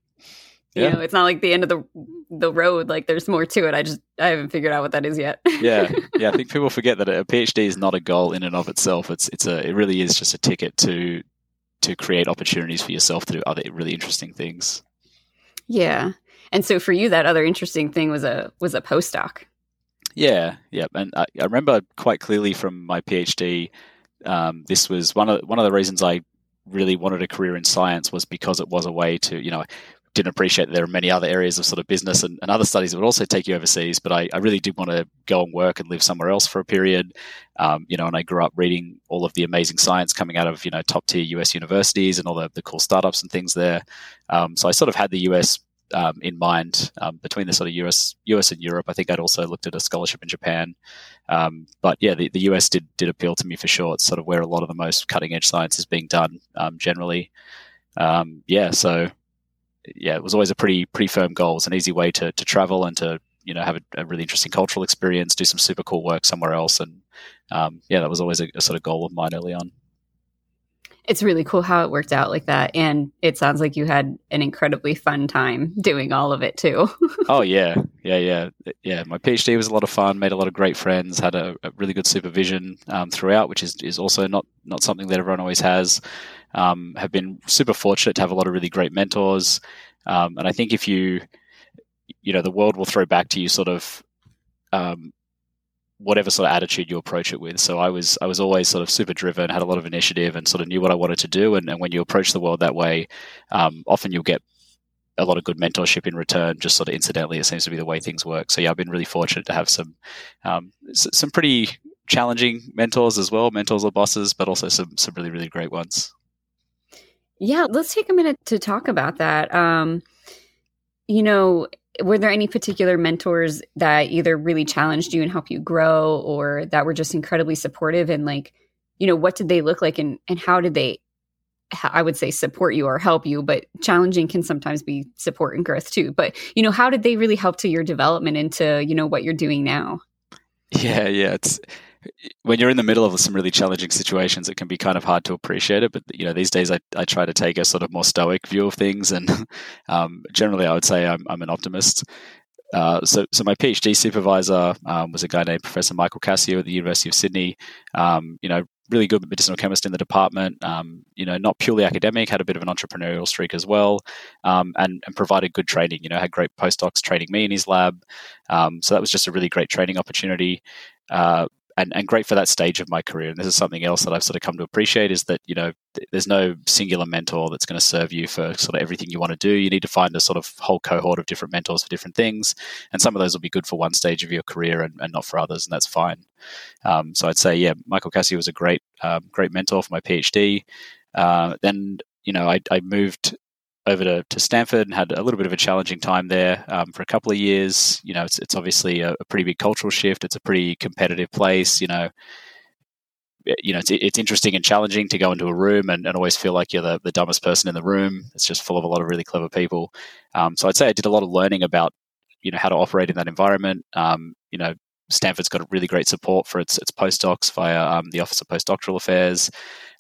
Yeah. You know, it's not like the end of the the road. Like there's more to it. I just I haven't figured out what that is yet. yeah, yeah. I think people forget that a PhD is not a goal in and of itself. It's it's a it really is just a ticket to to create opportunities for yourself to do other really interesting things. Yeah, and so for you, that other interesting thing was a was a postdoc. Yeah, yeah, and I, I remember quite clearly from my PhD. Um, this was one of one of the reasons I really wanted a career in science was because it was a way to you know didn't appreciate that there are many other areas of sort of business and, and other studies that would also take you overseas. But I, I, really did want to go and work and live somewhere else for a period. Um, you know, and I grew up reading all of the amazing science coming out of, you know, top tier US universities and all the, the cool startups and things there. Um, so I sort of had the US um, in mind um, between the sort of US, US and Europe. I think I'd also looked at a scholarship in Japan, um, but yeah, the, the US did did appeal to me for sure. It's sort of where a lot of the most cutting edge science is being done um, generally. Yeah, so yeah, it was always a pretty pretty firm goal. It's an easy way to to travel and to you know have a, a really interesting cultural experience, do some super cool work somewhere else, and um, yeah, that was always a, a sort of goal of mine early on it's really cool how it worked out like that. And it sounds like you had an incredibly fun time doing all of it too. Oh yeah. Yeah yeah. Yeah my phd was a lot of fun made a lot of great friends had a, a really good supervision um, throughout which is, is also not not something that everyone always has. Um, have been super fortunate to have a lot of really great mentors. Um, and i think if you you know the world will throw back to you sort of um, whatever sort of attitude you approach it with. So I was I was always sort of super driven, had a lot of initiative, and sort of knew what I wanted to do. And, and when you approach the world that way, um, often you'll get a lot of good mentorship in return. Just sort of incidentally, it seems to be the way things work. So yeah, I've been really fortunate to have some um, some pretty challenging mentors as well, mentors or bosses, but also some some really really great ones. Yeah, let's take a minute to talk about that. Um, you know, were there any particular mentors that either really challenged you and helped you grow or that were just incredibly supportive? And like you know what did they look like and and how did they i would say support you or help you but challenging can sometimes be support and growth too. But you know how did they really help to your development into you know what you're doing now? Yeah yeah it's when you're in the middle of some really challenging situations, it can be kind of hard to appreciate it. But you know, these days I, I try to take a sort of more stoic view of things, and um, generally I would say I'm, I'm an optimist. Uh, so, so my PhD supervisor um, was a guy named Professor Michael Kassiou at the University of Sydney. Um, you know, really good medicinal chemist in the department. Um, you know, not purely academic, had a bit of an entrepreneurial streak as well, um, and, and provided good training. You know, had great postdocs training me in his lab. Um, so that was just a really great training opportunity. Uh, and, and great for that stage of my career. And this is something else that I've sort of come to appreciate is that, you know, th- there's no singular mentor that's going to serve you for sort of everything you want to do. You need to find a sort of whole cohort of different mentors for different things. And some of those will be good for one stage of your career and, and not for others, and that's fine. Um, so I'd say, yeah, Michael Kassiou was a great, um, great mentor for my PhD. Uh, then, you know, I, I moved over to, to Stanford and had a little bit of a challenging time there um, for a couple of years. You know, it's, it's obviously a, a, pretty big cultural shift. It's a pretty competitive place. You know, you know, it's, it's interesting and challenging to go into a room and, and always feel like you're the, the dumbest person in the room. It's just full of a lot of really clever people. Um, so I'd say I did a lot of learning about, you know, how to operate in that environment. Um, you know, Stanford's got really great support for its its postdocs via um, the Office of Postdoctoral Affairs,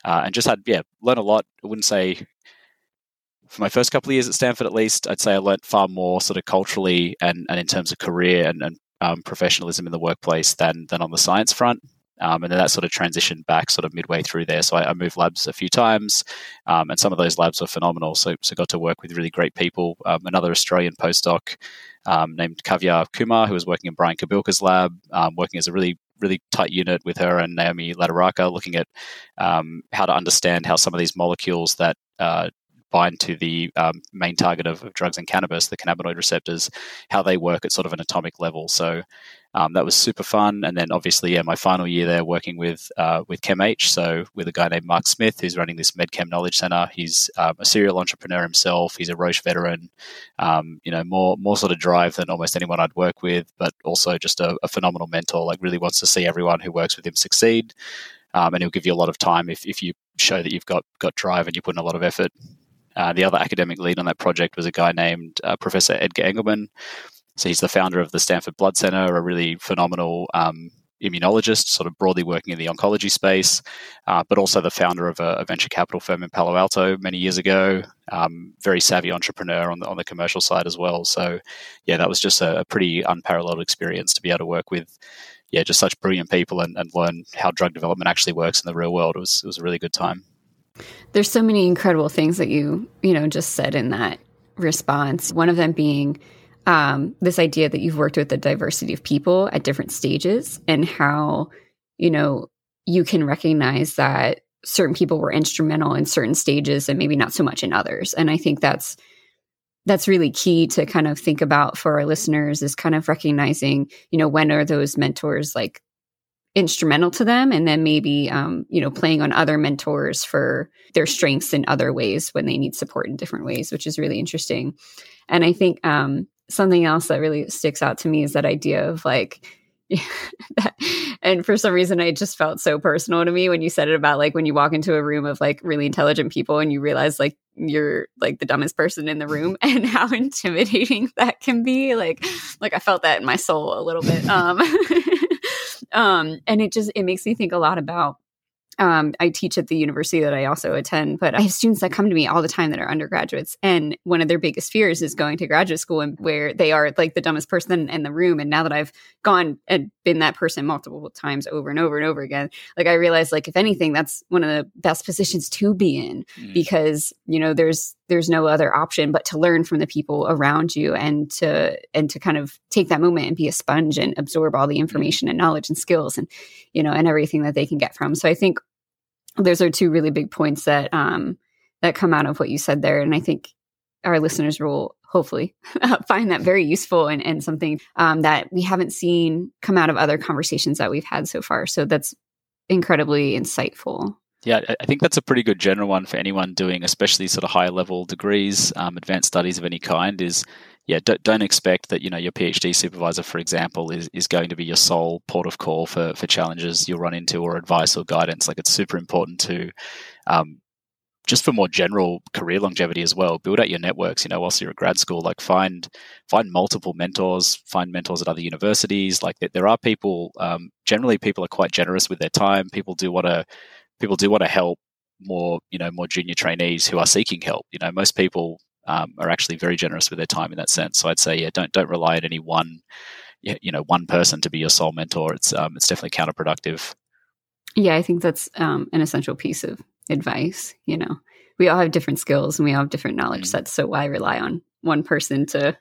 uh, and just had yeah learn a lot. I wouldn't say for my first couple of years at Stanford, at least, I'd say I learned far more sort of culturally and, and in terms of career and, and um, professionalism in the workplace than than on the science front. Um, and then that sort of transitioned back sort of midway through there. So I, I moved labs a few times, um, and some of those labs were phenomenal. So, so got to work with really great people. Um, another Australian postdoc um, named Kaavya Kumar, who was working in Brian Kobilka's lab, um, working as a really really tight unit with her and Naomi Latorraca, looking at um, how to understand how some of these molecules that uh, bind to the um, main target of, of, drugs and cannabis, the cannabinoid receptors, how they work at sort of an atomic level. So um, that was super fun. And then obviously, yeah, my final year there working with uh, with ChemH, so with a guy named Mark Smith who's running this MedChem Knowledge Center. He's um, a serial entrepreneur himself. He's a Roche veteran. Um, you know, more more sort of drive than almost anyone I'd work with, but also just a, a phenomenal mentor. Like really wants to see everyone who works with him succeed. Um, and he'll give you a lot of time if, if you show that you've got got drive and you put in a lot of effort. Uh, the other academic lead on that project was a guy named uh, Professor Edgar Engleman. So he's the founder of the Stanford Blood Center, a really phenomenal um, immunologist, sort of broadly working in the oncology space, uh, but also the founder of a, a, venture capital firm in Palo Alto many years ago. Um, very savvy entrepreneur on the on the commercial side as well. So, yeah, that was just a, a, pretty unparalleled experience to be able to work with. Yeah, just such brilliant people and, and learn how drug development actually works in the real world. It was it was a really good time. There's so many incredible things that you, you know, just said in that response. One of them being um, this idea that you've worked with a diversity of people at different stages and how, you know, you can recognize that certain people were instrumental in certain stages and maybe not so much in others. And I think that's that's really key to kind of think about for our listeners is kind of recognizing, you know, when are those mentors like instrumental to them and then maybe um, you know playing on other mentors for their strengths in other ways when they need support in different ways which is really interesting. And i think um, something else that really sticks out to me is that idea of like and for some reason it just felt so personal to me when you said it about like when you walk into a room of like really intelligent people and you realize like you're like the dumbest person in the room and how intimidating that can be like like i felt that in my soul a little bit um um and it just it makes me think a lot about um, I teach at the university that I also attend, but I have students that come to me all the time that are undergraduates. And one of their biggest fears is going to graduate school and where they are like the dumbest person in the room. And now that I've gone and been that person multiple times over and over and over again, like I realize like if anything, that's one of the best positions to be in mm. because, you know, there's there's no other option but to learn from the people around you and to and to kind of take that moment and be a sponge and absorb all the mm. information and knowledge and skills and you know and everything that they can get from so i think those are two really big points that um, that come out of what you said there, and I think our listeners will hopefully find that very useful and, and something um, that we haven't seen come out of other conversations that we've had so far. So that's incredibly insightful. Yeah, I think that's a pretty good general one for anyone doing, especially sort of higher level degrees, um, advanced studies of any kind. Is yeah, don't, don't expect that you know your PhD supervisor, for example, is, is going to be your sole port of call for for challenges you'll run into or advice or guidance. Like it's super important to um, just for more general career longevity as well build out your networks you know whilst you're at grad school like find find multiple mentors find mentors at other universities like there are people um, generally people are quite generous with their time people do want to people do want to help more you know more junior trainees who are seeking help you know most people um, are actually very generous with their time in that sense. So I'd say, yeah, don't don't rely on any one, you know, one person to be your sole mentor. It's um, it's definitely counterproductive. Yeah, I think that's um, an essential piece of advice. You know, we all have different skills and we all have different knowledge mm. sets. So why rely on one person to,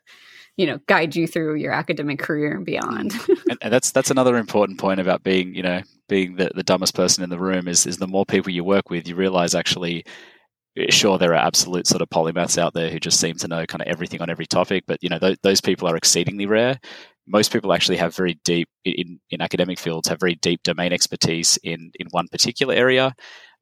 you know, guide you through your academic career and beyond? and, and, that's that's another important point about being, you know, being the, the dumbest person in the room is is the more people you work with, you realize actually sure there are absolute sort of polymaths out there who just seem to know kind of everything on every topic but you know th- those people are exceedingly rare. Most people actually have very deep in, in academic fields have very deep domain expertise in in one particular area.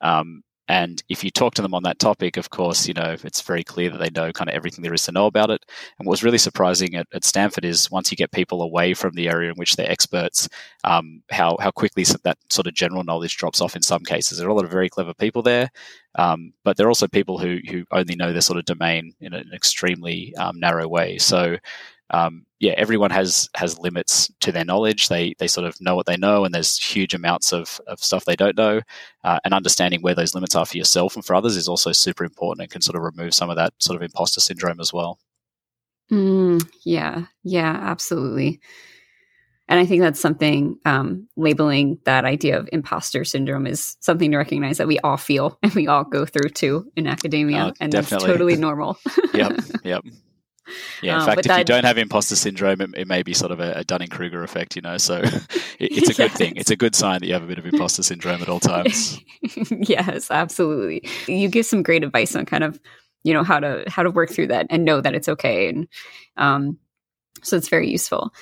Um, and if you talk to them on that topic, of course, you know, it's very clear that they know kind of everything there is to know about it. And what was really surprising at, at Stanford is once you get people away from the area in which they're experts, um, how, how quickly that sort of general knowledge drops off in some cases. There are a lot of very clever people there, um, but there are also people who, who only know their sort of domain in an extremely um, narrow way. So um, yeah, everyone has has limits to their knowledge. They they sort of know what they know, and there's huge amounts of, of stuff they don't know. Uh, and understanding where those limits are for yourself and for others is also super important and can sort of remove some of that sort of imposter syndrome as well. Mm, yeah, yeah, absolutely. And I think that's something um, labeling that idea of imposter syndrome is something to recognize that we all feel and we all go through too in academia, oh, and definitely. that's totally normal. yep, yep. Yeah, in um, fact, if you don't have imposter syndrome, it, it may be sort of a, a Dunning Kruger effect, you know. So it, it's a yes. good thing. It's a good sign that you have a bit of imposter syndrome at all times. yes, absolutely. You give some great advice on kind of you know how to how to work through that and know that it's okay, and um, so it's very useful.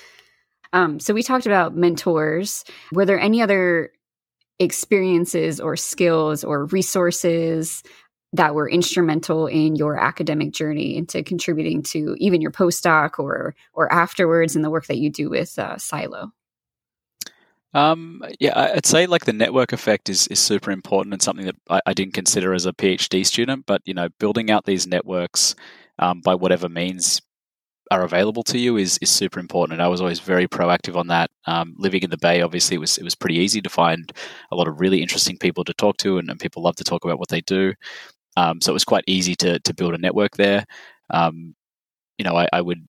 Um, so we talked about mentors. Were there any other experiences or skills or resources that were instrumental in your academic journey into contributing to even your postdoc or or afterwards in the work that you do with uh, Psylo? Um, yeah, I'd say like the network effect is, is super important and something that I, I didn't consider as a PhD student. But you know, building out these networks um, by whatever means are available to you is is super important. And I was always very proactive on that. Um, living in the Bay, obviously, it was it was pretty easy to find a lot of really interesting people to talk to, and, and people love to talk about what they do. Um, so it was quite easy to to build a network there. Um, you know, I, I, would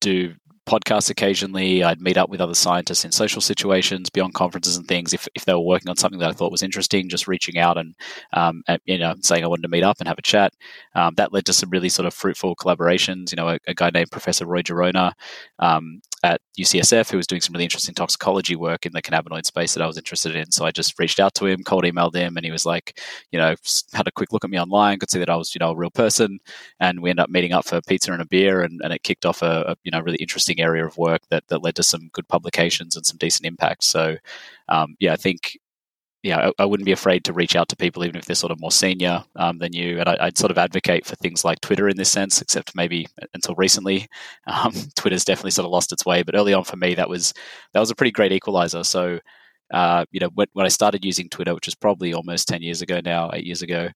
do podcasts occasionally. I'd meet up with other scientists in social situations, beyond conferences and things. If, if they were working on something that I thought was interesting, just reaching out and, um, and you know saying I wanted to meet up and have a chat. Um, that led to some really sort of fruitful collaborations. You know, a, a guy named Professor Roy Gerona um, at UCSF who was doing some really interesting toxicology work in the cannabinoid space that I was interested in. So I just reached out to him, cold emailed him, and he was like, you know, had a quick look at me online, could see that I was, you know, a real person, and we ended up meeting up for pizza and a beer, and, and it kicked off a, a, you know really interesting area of work that that led to some good publications and some decent impact. So um, yeah, I think yeah, I, I, wouldn't be afraid to reach out to people, even if they're sort of more senior um, than you. And I, would sort of advocate for things like Twitter in this sense, except maybe until recently, um, Twitter's definitely sort of lost its way. But early on for me, that was that was a pretty great equalizer. So, uh, you know, when, when, I started using Twitter, which was probably almost ten years ago now, eight years ago,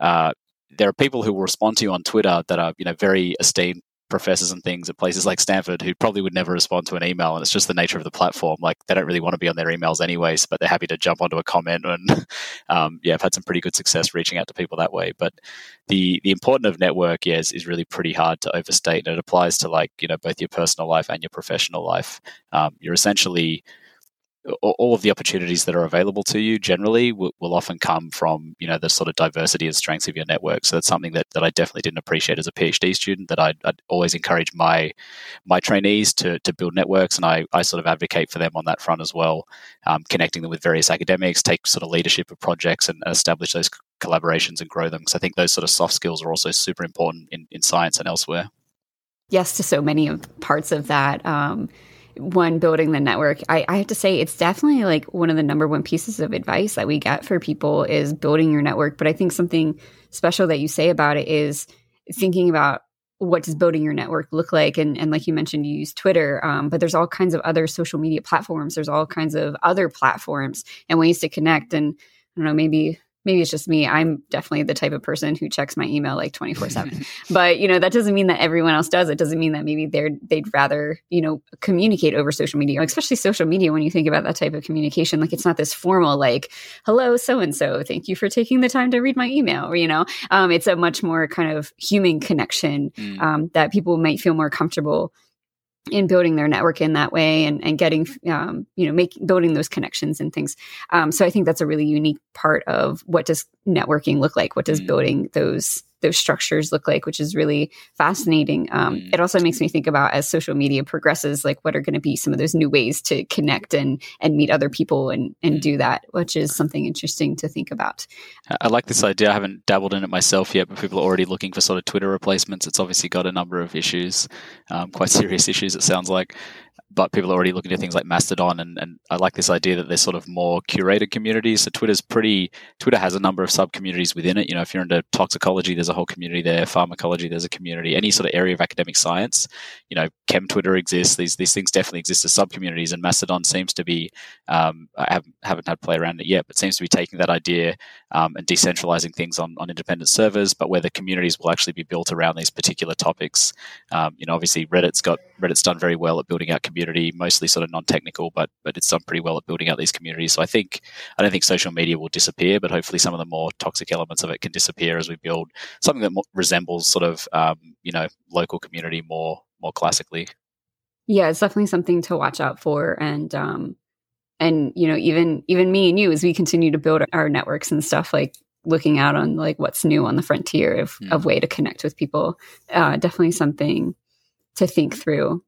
uh, there are people who will respond to you on Twitter that are you know very esteemed professors and things at places like Stanford who probably would never respond to an email, and it's just the nature of the platform. Like they don't really want to be on their emails anyways, but they're happy to jump onto a comment. And um, yeah, I've had some pretty good success reaching out to people that way. But the the importance of network, yes, is really pretty hard to overstate, and it applies to like you know both your personal life and your professional life. Um, you're essentially all of the opportunities that are available to you generally will, will, often come from you know the sort of diversity and strengths of your network. So that's something that, that i definitely didn't appreciate as a phd student that i'd, I'd always encourage my my trainees to, to build networks and I, I sort of advocate for them on that front as well um, connecting them with various academics take sort of leadership of projects and, establish those collaborations and grow them. Because i think those sort of soft skills are also super important in, in science and elsewhere. Yes to so many of parts of that um, one building the network I, I have to say it's definitely like one of the number one pieces of advice that we get for people is building your network. But i think something special that you say about it is thinking about what does building your network look like? And, and like you mentioned you use twitter um, but there's all kinds of other social media platforms. There's all kinds of other platforms and ways to connect. And i don't know maybe maybe it's just me. I'm definitely the type of person who checks my email like 24 seven. But, you know, that doesn't mean that everyone else does. It doesn't mean that maybe they're, they'd rather, you know, communicate over social media, especially social media. When you think about that type of communication, like it's not this formal, like, hello, so-and-so, thank you for taking the time to read my email. Or, you know, um, it's a much more kind of human connection mm. um, that people might feel more comfortable in building their network in that way and, and getting um, you know making building those connections and things um, so i think that's a really unique part of what does networking look like what does mm. building those those structures look like, which is really fascinating. Um. It also makes me think about as social media progresses, like what are going to be some of those new ways to connect and and meet other people and and do that, which is something interesting to think about. I like this idea. I haven't dabbled in it myself yet, but people are already looking for sort of Twitter replacements. It's obviously got a number of issues, um, quite serious issues. It sounds like but people are already looking at things like Mastodon, and, and I like this idea that there's sort of more curated communities. So Twitter's pretty. Twitter has a number of sub communities within it. You know, if you're into toxicology, there's a whole community there. Pharmacology, there's a community. Any sort of area of academic science, you know, Chem Twitter exists. These these things definitely exist as sub communities, and Mastodon seems to be. Um, I haven't haven't had play around it yet, but seems to be taking that idea um, and decentralizing things on on independent servers, but where the communities will actually be built around these particular topics. Um, you know, obviously Reddit's got Reddit's done very well at building out community, mostly sort of non-technical, but but it's done pretty well at building out these communities. So I think I don't think social media will disappear, but hopefully some of the more toxic elements of it can disappear as we build something that resembles sort of um, you know local community more more classically. Yeah, it's definitely something to watch out for, and um, and you know even even me and you as we continue to build our networks and stuff like looking out on like what's new on the frontier of, mm. of way to connect with people uh, definitely something to think through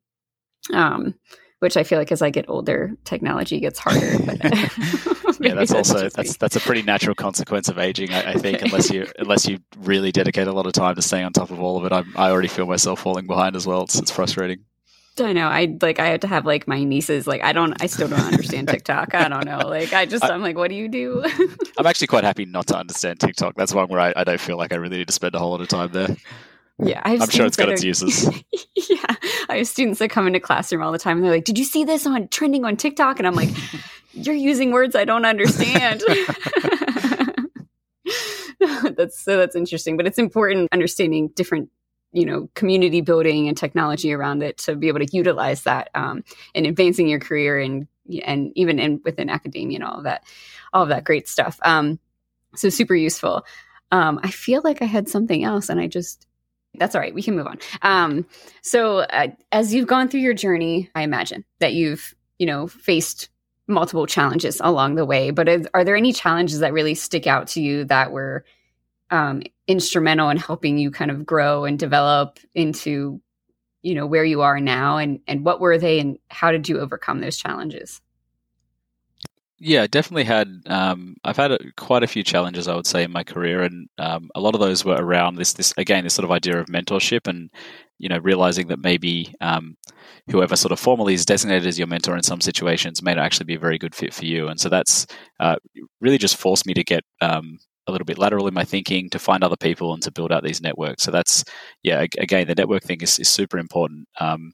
um, which I feel like as I get older, technology gets harder. But yeah, that's also that's that's a pretty natural consequence of aging. I, I, think unless you unless you really dedicate a lot of time to staying on top of all of it, I'm, i already feel myself falling behind as well. It's, it's frustrating. I know. I like. I had to have like my nieces. Like, I don't. I still don't understand TikTok. I don't know. Like, I just. I, am like, what do you do? I'm actually quite happy not to understand TikTok. That's one where I, I don't feel like I really need to spend a whole lot of time there. Yeah, I am sure it's got its uses. yeah, I have students that come into classroom all the time and they're like, "Did you see this on trending on TikTok?" And I'm like, "You're using words I don't understand." that's so that's interesting, but it's important understanding different you know community building and technology around it to be able to utilize that um, in advancing your career and and even in within academia and all of that all of that great stuff um, so super useful um, i feel like i had something else and i just that's all right. We can move on. Um, so, uh, as you've gone through your journey, I imagine that you've, you know, faced multiple challenges along the way. But is, are there any challenges that really stick out to you that were um, instrumental in helping you kind of grow and develop into, you know, where you are now? And and what were they, and how did you overcome those challenges? Yeah, definitely had. Um, I've had a, quite a few challenges, I would say, in my career, and um, a lot of those were around this. This again, this sort of idea of mentorship, and you know, realizing that maybe um, whoever sort of formally is designated as your mentor in some situations may not actually be a very good fit for you, and so that's uh, really just forced me to get um, a little bit lateral in my thinking to find other people and to build out these networks. So that's yeah, again, the network thing is, is super important. Um,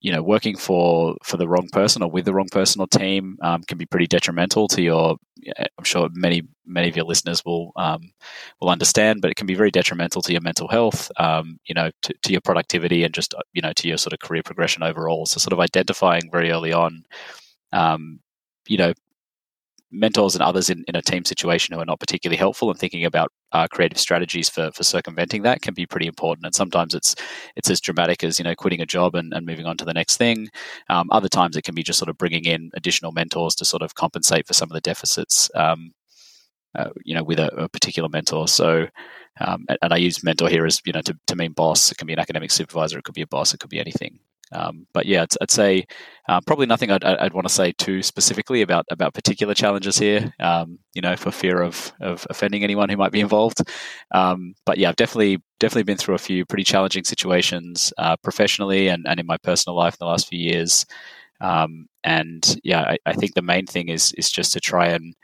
you know, working for for the wrong person or with the wrong person or team um, can be pretty detrimental to your. I'm sure many many of your listeners will um, will understand, but it can be very detrimental to your mental health. Um, you know, to, to, your productivity and just you know to your sort of career progression overall. So, sort of identifying very early on, um, you know, mentors and others in, in a team situation who are not particularly helpful and thinking about uh, creative strategies for, for circumventing that can be pretty important and sometimes it's it's as dramatic as you know quitting a job and, and moving on to the next thing um, other times it can be just sort of bringing in additional mentors to sort of compensate for some of the deficits um, uh, you know with a, a particular mentor so um, and I use mentor here as you know to, to mean boss. It can be an academic supervisor. It could be a boss. It could be anything. Um, but yeah, I'd, I'd say uh, probably nothing I'd, I'd, want to say too specifically about about particular challenges here. Um, you know, for fear of of offending anyone who might be involved. Um, but yeah, I've definitely definitely been through a few pretty challenging situations uh, professionally and, and in my personal life in the last few years. Um, and yeah, I, I, think the main thing is is just to try and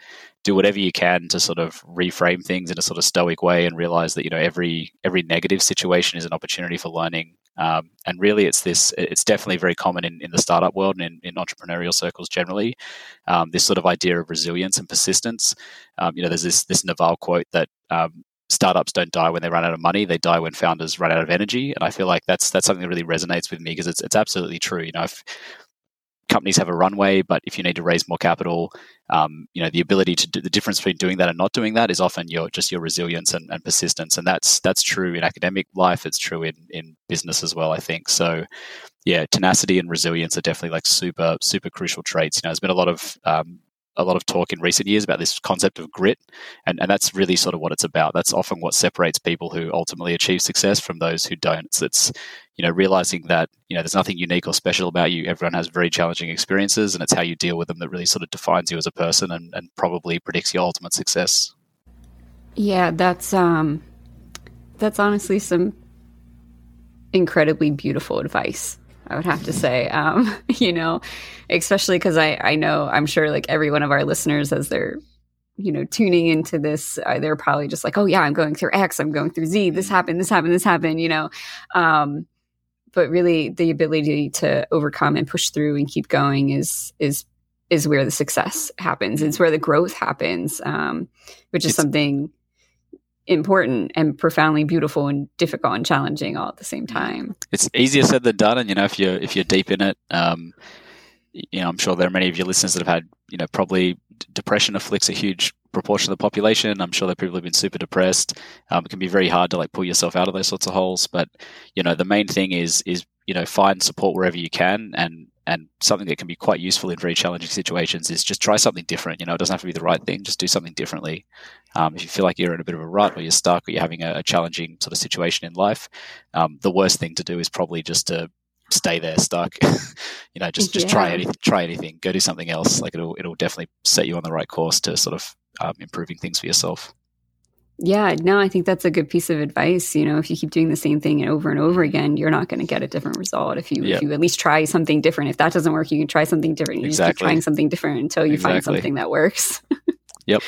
do whatever you can to sort of reframe things in a sort of stoic way and realize that you know every every negative situation is an opportunity for learning um, and really, it's this. It's definitely very common in, in the startup world and in, in entrepreneurial circles generally. Um, this sort of idea of resilience and persistence. Um, you know, there's this this Naval quote that um, startups don't die when they run out of money; they die when founders run out of energy. And I feel like that's that's something that really resonates with me because it's it's absolutely true. You know, if companies have a runway, but if you need to raise more capital, um, you know the ability to do the difference between doing that and not doing that is often your just your resilience and, and, persistence, and that's that's true in academic life. It's true in in business as well. I think so. Yeah, tenacity and resilience are definitely like super super crucial traits. You know, there's been a lot of um, a lot of talk in recent years about this concept of grit, and, and that's really sort of what it's about. That's often what separates people who ultimately achieve success from those who don't. So it's you know realizing that you know there's nothing unique or special about you. Everyone has very challenging experiences, and it's how you deal with them that really sort of defines you as a person and, and probably predicts your ultimate success. Yeah, that's um, that's honestly some incredibly beautiful advice. I would have to say, um, you know, especially because I, I know I'm sure like every one of our listeners as they're, you know, tuning into this, uh, they're probably just like, oh yeah, I'm going through X, I'm going through Z, this happened, this happened, this happened, you know. Um, but really the ability to overcome and push through and keep going is, is, is where the success happens. It's where the growth happens, um, which is it's, something important and profoundly beautiful and difficult and challenging all at the same time. It's easier said than done, and you know if you're if you're deep in it, um, you know I'm sure there are many of your listeners that have had you know probably depression afflicts a huge proportion of the population. I'm sure that people have been super depressed. Um, it can be very hard to like pull yourself out of those sorts of holes, but you know the main thing is is you know find support wherever you can and and something that can be quite useful in very challenging situations is just try something different. You know, it doesn't have to be the right thing. Just do something differently. Um, if you feel like you're in a bit of a rut or you're stuck or you're having a, a challenging sort of situation in life, um, the worst thing to do is probably just to stay there stuck. you know, just just yeah. try anything. Try anything. Go do something else. Like it'll it'll definitely set you on the right course to sort of um, improving things for yourself. Yeah, no, I think that's a good piece of advice. You know, if you keep doing the same thing over and over again, you're not going to get a different result. If you yep. if you at least try something different, if that doesn't work, you can try something different. You exactly. just keep trying something different until you exactly. find something that works. yep.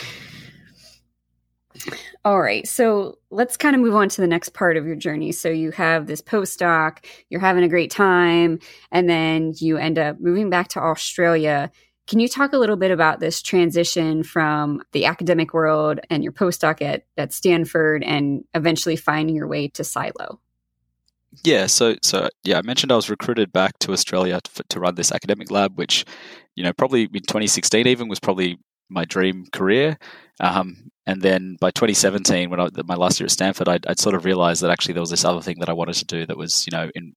All right. So let's kind of move on to the next part of your journey. So you have this postdoc, you're having a great time, and then you end up moving back to Australia can you talk a little bit about this transition from the academic world and your postdoc at, at Stanford and eventually finding your way to Psylo? Yeah, so so yeah, I mentioned I was recruited back to Australia to, to run this academic lab, which you know probably in 2016 even was probably my dream career. Um, and then by 2017, when I, my last year at Stanford, I'd, I'd, sort of realized that actually there was this other thing that I wanted to do that was, you know, in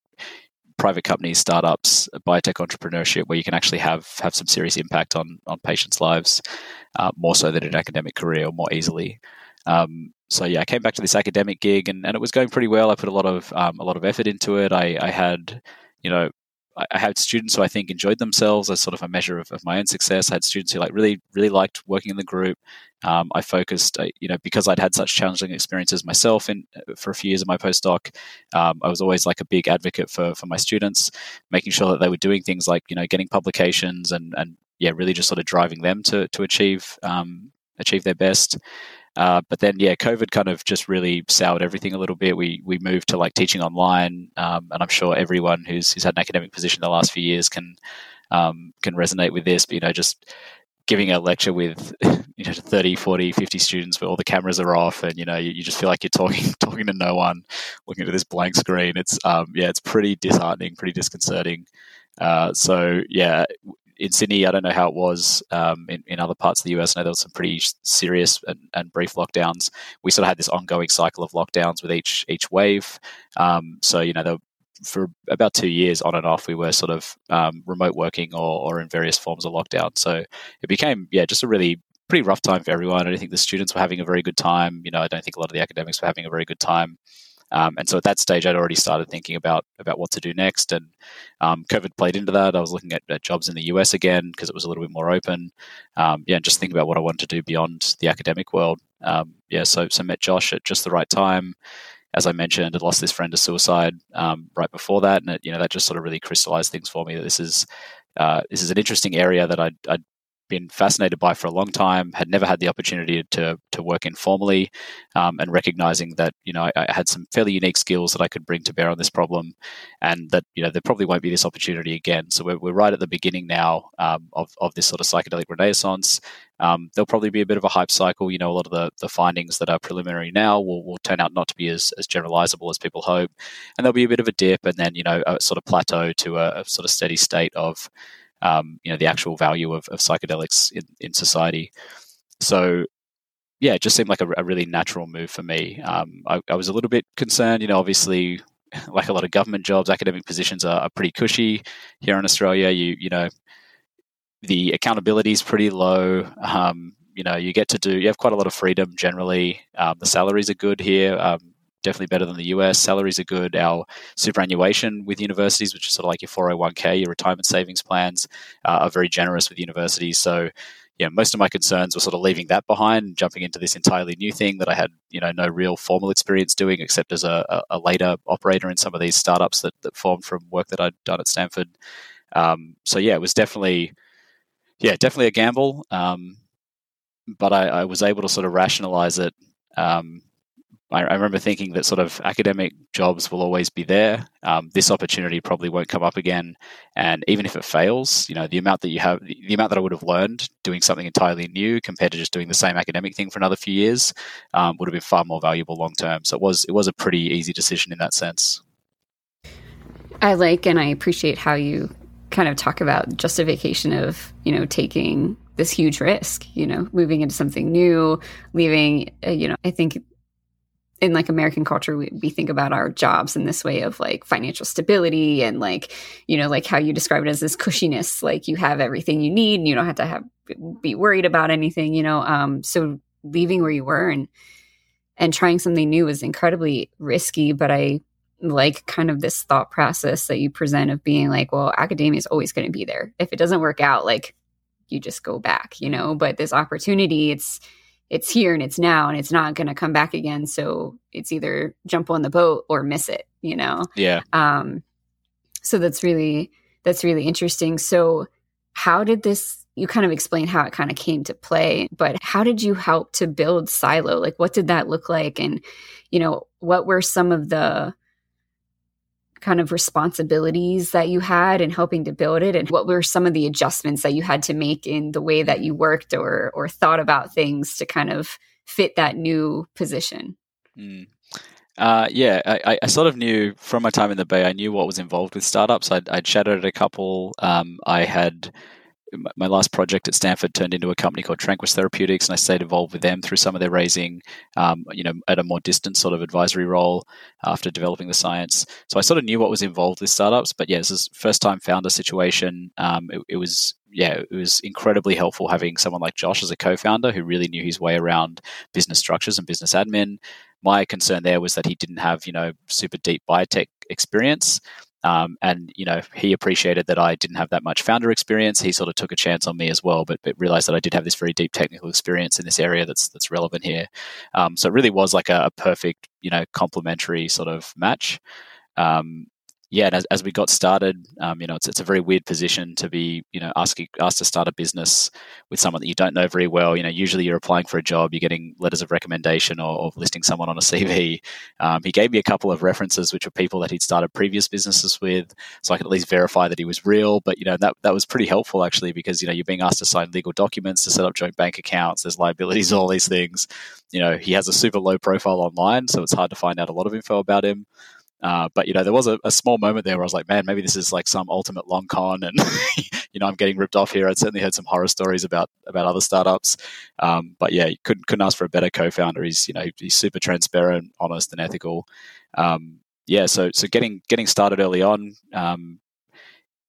private companies, startups, biotech entrepreneurship, where you can actually have have some serious impact on on patients' lives, uh, more so than an academic career, or more easily. Um, so yeah, I came back to this academic gig, and, and it was going pretty well. I put a lot of um, a lot of effort into it. I, I had, you know, I had students who I think enjoyed themselves as sort of a measure of, of my own success. I had students who like really, really liked working in the group. Um, I focused, uh, you know, because I'd had such challenging experiences myself in uh, for a few years of my postdoc. Um, I was always like a big advocate for for my students, making sure that they were doing things like you know getting publications and and yeah, really just sort of driving them to to achieve um, achieve their best. Uh, but then, yeah, COVID kind of just really soured everything a little bit. We we moved to like teaching online, um, and I'm sure everyone who's who's had an academic position the last few years can um, can resonate with this. But you know, just giving a lecture with you know 30 40 50 students where all the cameras are off and you know you, you just feel like you're talking talking to no one looking at this blank screen it's um yeah it's pretty disheartening pretty disconcerting uh, so yeah in Sydney, I don't know how it was um, in, in other parts of the US. I know there was some pretty serious and, and, brief lockdowns. We sort of had this ongoing cycle of lockdowns with each each wave. Um, so you know, for about two years on and off, we were sort of um, remote working or, or in various forms of lockdown. So it became yeah, just a really pretty rough time for everyone. I don't think the students were having a very good time. You know, I don't think a lot of the academics were having a very good time. Um, and so at that stage, I'd already started thinking about about what to do next, and um, COVID played into that. I was looking at, at jobs in the US again because it was a little bit more open. Um, yeah, and just thinking about what I wanted to do beyond the academic world. Um, yeah, so so met Josh at just the right time. As I mentioned, had lost this friend to suicide um, right before that, and it, you know that just sort of really crystallized things for me that this is uh, this is an interesting area that I'd, I'd been fascinated by for a long time, had never had the opportunity to to work informally, um, and recognizing that you know I, I, had some fairly unique skills that I could bring to bear on this problem, and that you know there probably won't be this opportunity again. So we're, we're right at the beginning now um, of of this sort of psychedelic renaissance. Um, there'll probably be a bit of a hype cycle. You know, a lot of the, the findings that are preliminary now will, will turn out not to be as, as generalizable as people hope. And there'll be a bit of a dip and then, you know, a sort of plateau to a, a sort of steady state of um, you know the actual value of, of psychedelics in, in society. So yeah, it just seemed like a, a really natural move for me. Um, I, I, was a little bit concerned, you know, obviously, like a lot of government jobs, academic positions are, are, pretty cushy here in Australia. You you know, the accountability is pretty low. Um, you know, you get to do you have quite a lot of freedom generally. Um, the salaries are good here. Definitely better than the US. Salaries are good. Our superannuation with universities, which is sort of like your 401k, your retirement savings plans, uh, are very generous with universities. So, yeah, most of my concerns were sort of leaving that behind and jumping into this entirely new thing that I had, you know, no real formal experience doing except as a, a later operator in some of these startups that, that formed from work that I'd done at Stanford. Um, so yeah, it was definitely, yeah, definitely a gamble. Um, but I, I, was able to sort of rationalize it um, I, I, remember thinking that sort of academic jobs will always be there. Um, this opportunity probably won't come up again, and even if it fails, you know, the amount that you have, the amount that I would have learned doing something entirely new compared to just doing the same academic thing for another few years, um, would have been far more valuable long term. So it was it was a pretty easy decision in that sense. I like and I appreciate how you kind of talk about justification of you know taking this huge risk you know moving into something new leaving uh, you know i think in like American culture, we, we think about our jobs in this way of like financial stability and like, you know, like how you describe it as this cushiness, like you have everything you need and you don't have to have be worried about anything, you know. Um, so leaving where you were and and trying something new was incredibly risky, but I like kind of this thought process that you present of being like, well, academia is always going to be there. If it doesn't work out, like you just go back, you know. But this opportunity, it's it's here and it's now and it's not going to come back again. So it's either jump on the boat or miss it you know? Yeah. Um so that's really that's really interesting. So how did this you kind of explained how it kind of came to play but how did you help to build Psylo? Like what did that look like? And you know what were some of the kind of responsibilities that you had in helping to build it and what were some of the adjustments that you had to make in the way that you worked or or thought about things to kind of fit that new position mm. uh, yeah, I, I, sort of knew from my time in the Bay, I knew what was involved with startups. I'd, I'd chatted a couple. Um, I had my last project at Stanford turned into a company called Tranquis Therapeutics, and I stayed involved with them through some of their raising, um, you know, at a more distant sort of advisory role after developing the science. So I sort of knew what was involved with startups, but yeah, this is first time founder situation. Um, it, it, was yeah, it was incredibly helpful having someone like Josh as a co-founder who really knew his way around business structures and business admin. My concern there was that he didn't have you know super deep biotech experience Um, and you know, he appreciated that I didn't have that much founder experience. He sort of took a chance on me as well, but, but realized that I did have this very deep technical experience in this area that's that's relevant here. Um, so it really was like a, a, perfect, you know, complementary sort of match. Um, yeah, and as, as we got started, um, you know, it's, it's a very weird position to be, you know, asking asked to start a business with someone that you don't know very well. You know, usually you're applying for a job, you're getting letters of recommendation or, or listing someone on a CV. Um, he gave me a couple of references, which were people that he'd started previous businesses with, so I could at least verify that he was real. But you know, that that was pretty helpful actually because you know you're being asked to sign legal documents to set up joint bank accounts. There's liabilities, all these things. You know, he has a super low profile online, so it's hard to find out a lot of info about him. Uh, but you know, there was a, a, small moment there where I was like, man, maybe this is like some ultimate long con, and you know, I'm getting ripped off here. I'd certainly heard some horror stories about about other startups, um, but yeah, couldn't couldn't ask for a better co-founder. He's you know he's super transparent, honest, and ethical. Um, yeah, so so getting getting started early on, um,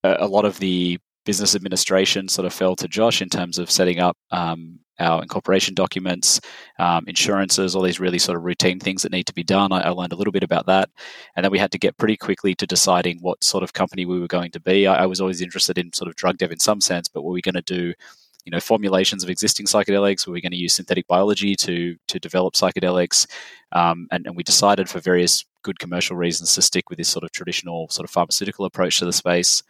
a, a, lot of the business administration sort of fell to Josh in terms of setting up um, our incorporation documents, um, insurances, all these really sort of routine things that need to be done. I, I, learned a little bit about that. And then we had to get pretty quickly to deciding what sort of company we were going to be. I, I was always interested in sort of drug dev in some sense, but were we going to do you know formulations of existing psychedelics were we going to use synthetic biology to to develop psychedelics um, and, and we decided for various good commercial reasons to stick with this sort of traditional sort of pharmaceutical approach to the space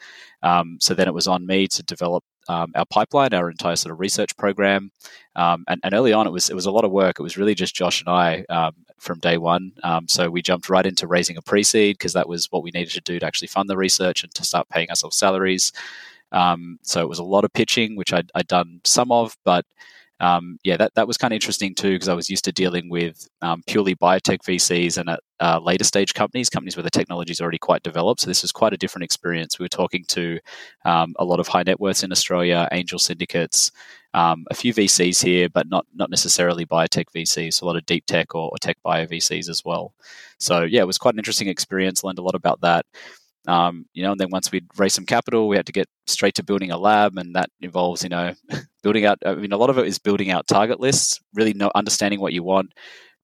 um, so then it was on me to develop um, our pipeline, our entire sort of research program. Um, and, and, early on, it was it was a lot of work. It was really just Josh and I um, from day one. Um, so we jumped right into raising a pre-seed because that was what we needed to do to actually fund the research and to start paying ourselves salaries. Um, so it was a lot of pitching, which I'd, I'd done some of, but um, yeah, that, that was kind of interesting too because I was used to dealing with um, purely biotech VCs and at uh, later stage companies, companies where the technology is already quite developed. So this was quite a different experience. We were talking to um, a lot of high net worths in Australia, angel syndicates, um, a few VCs here, but not not necessarily biotech VCs. So a lot of deep tech or, or tech bio VCs as well. So yeah, it was quite an interesting experience. Learned a lot about that. Um, you know, and then once we'd raised some capital, we had to get straight to building a lab, and that involves, you know, building out. I mean, a lot of it is building out target lists, really know, understanding what you want,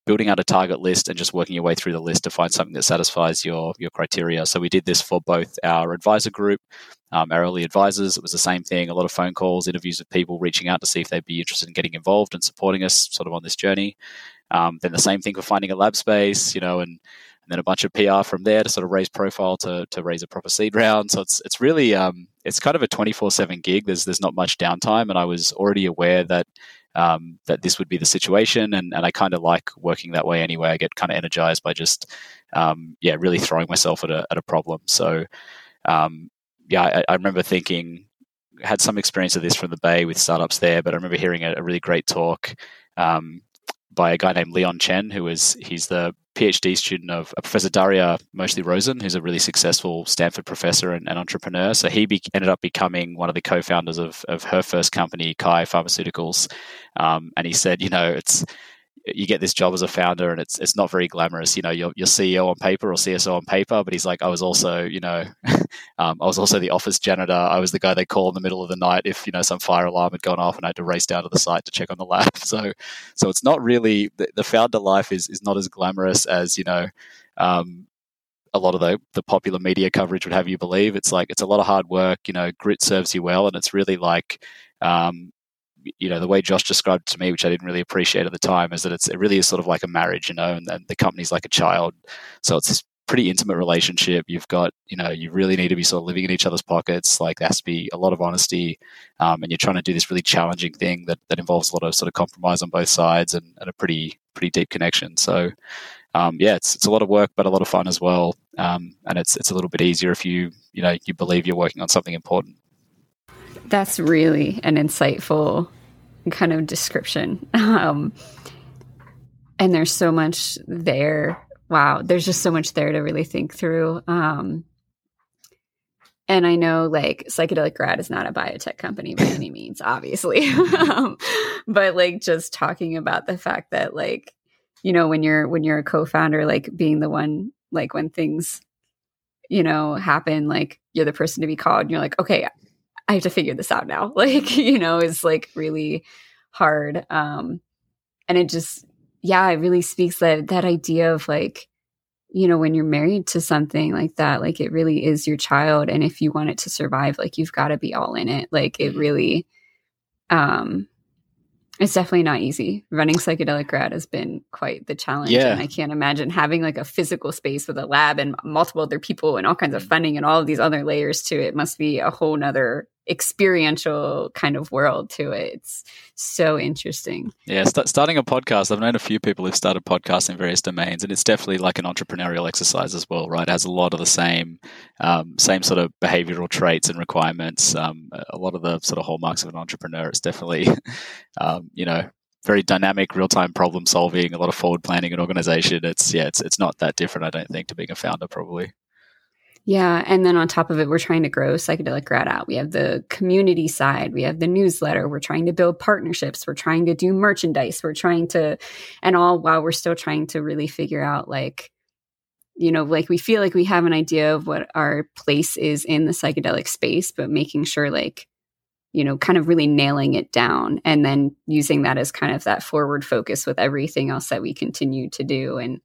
building out a target list, and just working your way through the list to find something that satisfies your your criteria. So we did this for both our advisor group, um, our early advisors. It was the same thing. A lot of phone calls, interviews with people reaching out to see if they'd be interested in getting involved and supporting us, sort of on this journey. Um, then the same thing for finding a lab space, you know, and and then a bunch of PR from there to sort of raise profile to, to raise a proper seed round. So it's it's really um, it's kind of a twenty four seven gig. There's there's not much downtime, and I was already aware that um, that this would be the situation, and, and I kind of like working that way anyway. I get kind of energized by just um, yeah, really throwing myself at a at a problem. So um, yeah, I, I remember thinking had some experience of this from the Bay with startups there, but I remember hearing a, a really great talk um, by a guy named Leon Chen, who is he's the PhD student of Professor Daria Mochly-Rosen, who's a really successful Stanford professor and, and entrepreneur. So he be, ended up becoming one of the co-founders of, of her first company, Kai Pharmaceuticals. Um, and he said, you know, it's you get this job as a founder and it's it's not very glamorous. You know, you're, you're CEO on paper or CSO on paper, but he's like, I was also, you know, um, I was also the office janitor. I was the guy they call in the middle of the night if you know some fire alarm had gone off and I had to race down to the site to check on the lab. So, so it's not really the, the founder life is is not as glamorous as you know. Um, a lot of the, the popular media coverage would have you believe it's like it's a lot of hard work you know grit serves you well and it's really like um, you know the way Josh described to me, which I didn't really appreciate at the time, is that it's it really is sort of like a marriage, you know, and, and the company's like a child, so it's this pretty intimate relationship. You've got you know you really need to be sort of living in each other's pockets. Like there has to be a lot of honesty, um, and you're trying to do this really challenging thing that that involves a lot of sort of compromise on both sides and, and a pretty pretty deep connection. So. Um, yeah, it's, it's a lot of work, but a lot of fun as well. Um, and it's it's a little bit easier if you you know you believe you're working on something important. That's really an insightful kind of description. Um, and there's so much there. Wow, there's just so much there to really think through. Um, and I know like Psychedelic Grad is not a biotech company by any means, obviously. um, but like just talking about the fact that like, you know, when you're when you're a co-founder, like being the one like when things, you know, happen, like you're the person to be called and you're like, okay, I have to figure this out now. Like, you know, is like really hard. Um, and it just, yeah, it really speaks that that idea of like, you know, when you're married to something like that, like it really is your child. And if you want it to survive, like you've got to be all in it. Like it really, um, it's definitely not easy. Running psychedelic grad has been quite the challenge. Yeah. And I can't imagine having like a physical space with a lab and multiple other people and all kinds of funding and all of these other layers to it. it must be a whole nother experiential kind of world to it. It's so interesting. Yeah, st- starting a podcast, I've known a few people who've started podcasts in various domains, and it's definitely like an entrepreneurial exercise as well, right? It has a lot of the same, um, same sort of behavioral traits and requirements. Um, a lot of the sort of hallmarks of an entrepreneur. It's definitely, um, you know, very dynamic, real time problem solving, a lot of forward planning and organization. It's yeah, it's it's not that different, I don't think, to being a founder probably. Yeah. And then on top of it, we're trying to grow Psychedelic Grad out. We have the community side, we have the newsletter, we're trying to build partnerships, we're trying to do merchandise, we're trying to, and all while we're still trying to really figure out like, you know, like we feel like we have an idea of what our place is in the psychedelic space, but making sure like, you know, kind of really nailing it down and then using that as kind of that forward focus with everything else that we continue to do and,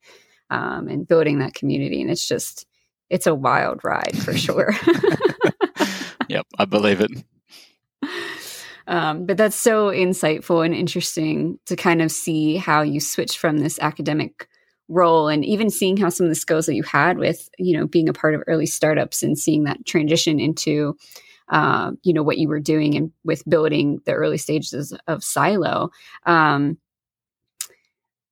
um, and building that community. And it's just, it's a wild ride for sure. yep, I believe it. Um, but that's so insightful and interesting to kind of see how you switch from this academic role and even seeing how some of the skills that you had with you know being a part of early startups and seeing that transition into uh, you know what you were doing and with building the early stages of Psylo um,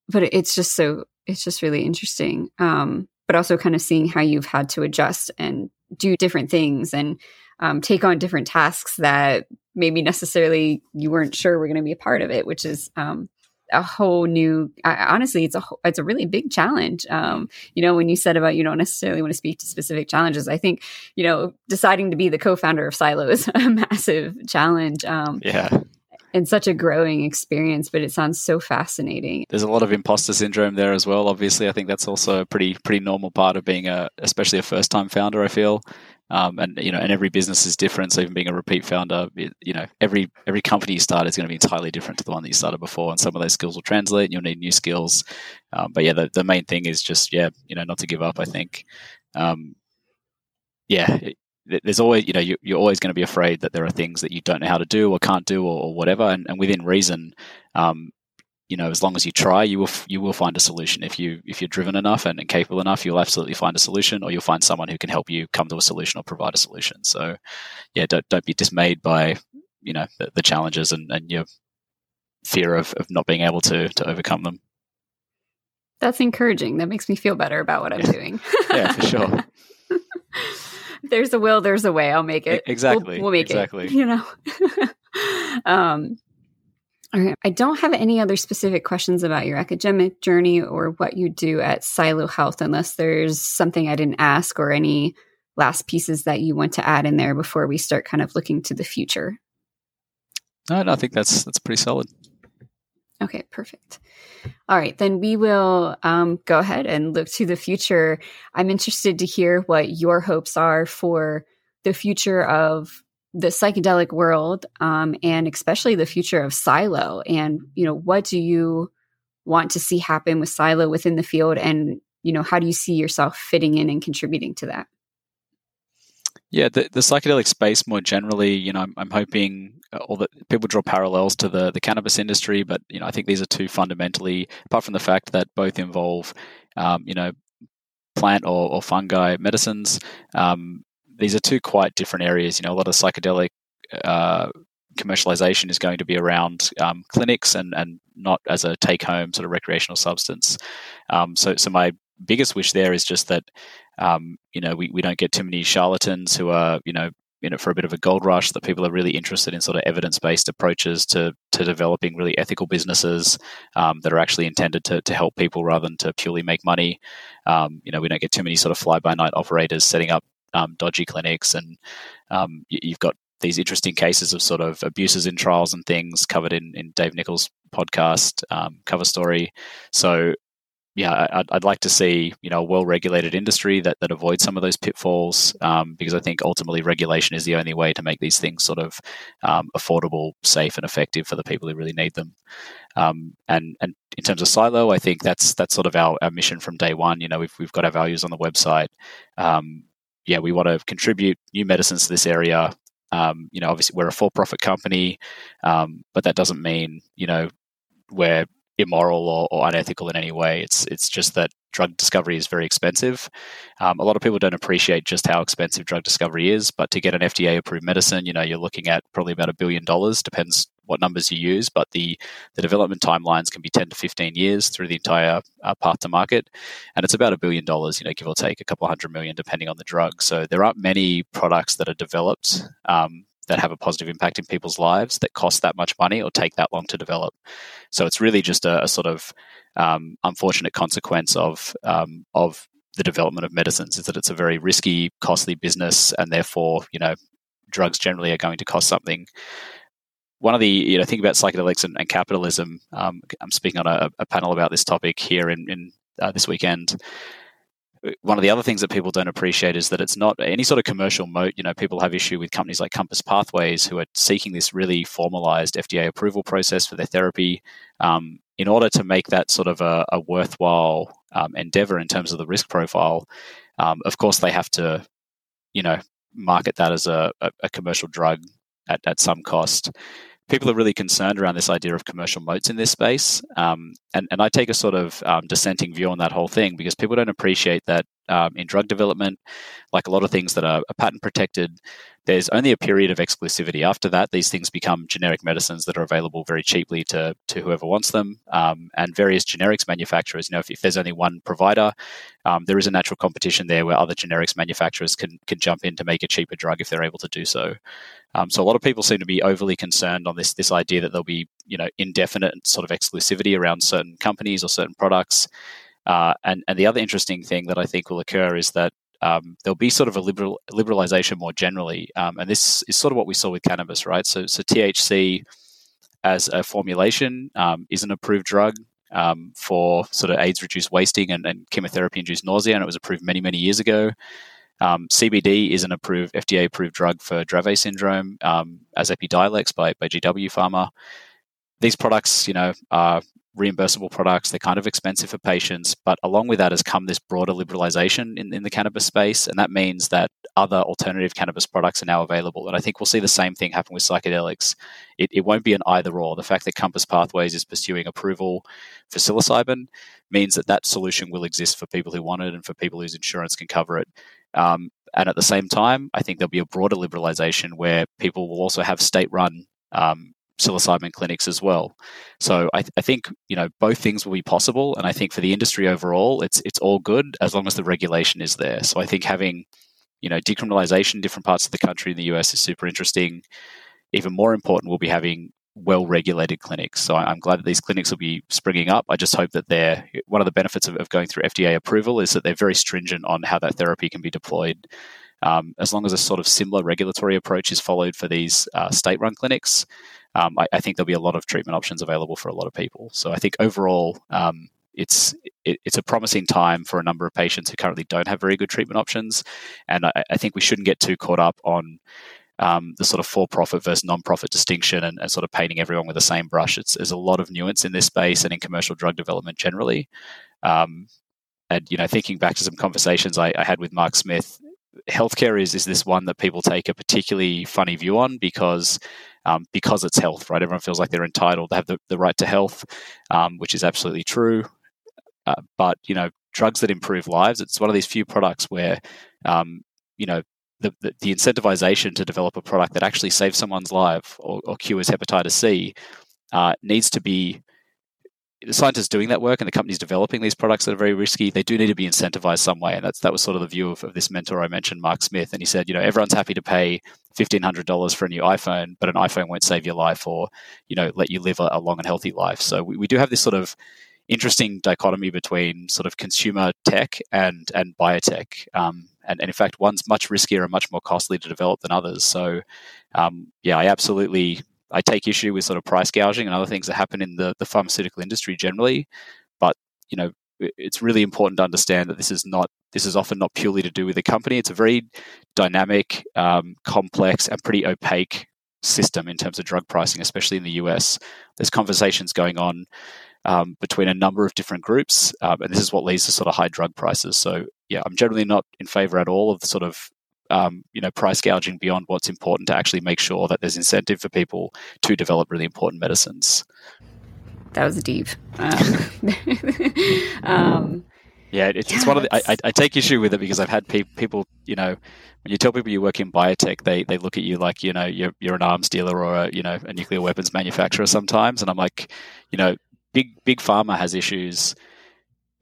but it's just so it's just really interesting um, but also kind of seeing how you've had to adjust and do different things and um, take on different tasks that maybe necessarily you weren't sure were going to be a part of it, which is um, a whole new. I, honestly, it's a it's a really big challenge. Um, you know, when you said about you don't necessarily want to speak to specific challenges, I think you know deciding to be the co-founder of Psylo is a massive challenge. Um, yeah and such a growing experience, but it sounds so fascinating. There's a lot of imposter syndrome there as well. Obviously, I think that's also a pretty pretty normal part of being a, especially a first time founder. I feel, um, and you know, and every business is different. So even being a repeat founder, it, you know, every every company you start is going to be entirely different to the one that you started before, and some of those skills will translate. And you'll need new skills. Um, but yeah, the, the main thing is just yeah, you know, not to give up. I think. Um, yeah, there's always you know you, are always going to be afraid that there are things that you don't know how to do or can't do or, or whatever and, and, within reason um, you know as long as you try you will you will find a solution. If you if you're driven enough and, and, capable enough you'll absolutely find a solution or you'll find someone who can help you come to a solution or provide a solution. So yeah don't, don't be dismayed by you know the, the challenges and, and your fear of, of not being able to to overcome them. That's encouraging. That makes me feel better about what i'm yeah. doing. Yeah for sure there's a will, there's a way. I'll make it. Exactly. We'll, we'll make exactly. it. You know. um, all right. I don't have any other specific questions about your academic journey or what you do at Psylo Health, unless there's something I didn't ask or any last pieces that you want to add in there before we start kind of looking to the future. No, no I think that's that's pretty solid. Okay, perfect. All right, then we will um, go ahead and look to the future. I'm interested to hear what your hopes are for the future of the psychedelic world, um, and especially the future of Psylo. And you know, what do you want to see happen with Psylo within the field, and you know, how do you see yourself fitting in and contributing to that? Yeah, the, the psychedelic space more generally, you know, I'm, I'm hoping uh, all that people draw parallels to the, the cannabis industry, but you know, I think these are two fundamentally, apart from the fact that both involve, um, you know, plant or, or fungi medicines. Um, these are two quite different areas. You know, a lot of psychedelic uh, commercialization is going to be around um, clinics and, and not as a take home sort of recreational substance. Um, so, so my biggest wish there is just that um, you know we, we don't get too many charlatans who are you know in it for a bit of a gold rush that people are really interested in sort of evidence-based approaches to to developing really ethical businesses um, that are actually intended to, to help people rather than to purely make money um, you know we don't get too many sort of fly-by-night operators setting up um, dodgy clinics and um, you, you've got these interesting cases of sort of abuses in trials and things covered in, in Dave Nickles' podcast um, cover story. So yeah, I'd, I'd, like to see you know a well-regulated industry that that avoids some of those pitfalls um, because I think ultimately regulation is the only way to make these things sort of um, affordable, safe, and effective for the people who really need them. Um, and and in terms of Psylo, I think that's that's sort of our, our mission from day one. You know, we've we've got our values on the website. Um, yeah, we want to contribute new medicines to this area. Um, you know, obviously we're a for-profit company, um, but that doesn't mean you know we're immoral or, or, unethical in any way. It's it's just that drug discovery is very expensive. Um, a lot of people don't appreciate just how expensive drug discovery is. But to get an FDA approved medicine, you know, you're looking at probably about a billion dollars. Depends what numbers you use, but the the development timelines can be 10 to 15 years through the entire uh, path to market, and it's about a billion dollars. You know, give or take a couple hundred million, depending on the drug. So there aren't many products that are developed. Um, that have a positive impact in people's lives that cost that much money or take that long to develop. So it's really just a, a sort of um, unfortunate consequence of um, of the development of medicines is that it's a very risky, costly business, and therefore, you know, drugs generally are going to cost something. One of the, you know, think about psychedelics and, and capitalism. Um, I'm speaking on a, a, panel about this topic here in, in uh, this weekend one of the other things that people don't appreciate is that it's not any sort of commercial moat. You know, people have issue with companies like Compass Pathways who are seeking this really formalized FDA approval process for their therapy um, in order to make that sort of a, a worthwhile um, endeavor in terms of the risk profile. Um, of course, they have to, you know, market that as a, a, commercial drug at, at some cost people are really concerned around this idea of commercial moats in this space. Um, and, and I take a sort of um, dissenting view on that whole thing because people don't appreciate that um, in drug development, like a lot of things that are, patent protected, there's only a period of exclusivity. After that, these things become generic medicines that are available very cheaply to, to whoever wants them. Um, and various generics manufacturers, you know, if, if there's only one provider, um, there is a natural competition there where other generics manufacturers can, can jump in to make a cheaper drug if they're able to do so. Um, so a lot of people seem to be overly concerned on this this idea that there'll be you know indefinite sort of exclusivity around certain companies or certain products. Uh, and and the other interesting thing that I think will occur is that um, there'll be sort of a liberal liberalization more generally, um, and this is sort of what we saw with cannabis, right? So so THC as a formulation um, is an approved drug. Um, for sort of AIDS reduced wasting and, and chemotherapy induced nausea, and it was approved many, many years ago. Um, CBD is an approved FDA approved drug for Dravet syndrome um, as Epidiolex by, by GW Pharma. These products, you know, are reimbursable products. They're kind of expensive for patients, but along with that has come this broader liberalization in, in the cannabis space, and that means that other alternative cannabis products are now available. And I think we'll see the same thing happen with psychedelics. It, it won't be an either or. The fact that Compass Pathways is pursuing approval for psilocybin means that that solution will exist for people who want it and for people whose insurance can cover it. Um, and at the same time, I think there'll be a broader liberalization where people will also have state run um, psilocybin clinics as well. So I, th- I, think you know both things will be possible, and I think for the industry overall, it's it's all good as long as the regulation is there. So I think having you know decriminalization in different parts of the country in the US is super interesting. Even more important, we'll be having well regulated clinics. So I'm glad that these clinics will be springing up. I just hope that they're one of the benefits of, of going through FDA approval is that they're very stringent on how that therapy can be deployed. Um, as long as a sort of similar regulatory approach is followed for these uh, state run clinics, um, I, I, think there'll be a lot of treatment options available for a lot of people. So I think overall, um, it's it, it's a promising time for a number of patients who currently don't have very good treatment options, and I, I think we shouldn't get too caught up on um, the sort of for-profit versus non-profit distinction and, and, sort of painting everyone with the same brush. It's, there's a lot of nuance in this space and in commercial drug development generally. Um, and you know, thinking back to some conversations I, I, had with Mark Smith, healthcare is is this one that people take a particularly funny view on because um, because it's health, right? Everyone feels like they're entitled to have the, the right to health, um, which is absolutely true. Uh, but you know, drugs that improve lives, it's one of these few products where um, you know the, the, the, incentivization to develop a product that actually saves someone's life or, or cures hepatitis C uh, needs to be the scientists doing that work and the companies developing these products that are very risky, they do need to be incentivized some way. And that's that was sort of the view of, of this mentor I mentioned, Mark Smith. And he said, you know, everyone's happy to pay fifteen hundred dollars for a new iPhone, but an iPhone won't save your life or, you know, let you live a, a long and healthy life. So we, we do have this sort of interesting dichotomy between sort of consumer tech and and biotech. Um, and, and in fact, one's much riskier and much more costly to develop than others. So, um, yeah, I absolutely I take issue with sort of price gouging and other things that happen in the, the pharmaceutical industry generally. But you know, it's really important to understand that this is not this is often not purely to do with the company. It's a very dynamic, um, complex, and pretty opaque system in terms of drug pricing, especially in the US. There's conversations going on um, between a number of different groups, um, and this is what leads to sort of high drug prices. So, yeah, I'm generally not in favor at all of sort of um, you know price gouging beyond what's important to actually make sure that there's incentive for people to develop really important medicines. That was deep. Um, um, yeah, it's, yeah, it's one of the. I, I, take issue with it because I've had pe- people, you know, when you tell people you work in biotech, they they look at you like you know you're you're an arms dealer or a you know a nuclear weapons manufacturer sometimes, and I'm like, you know, big big pharma has issues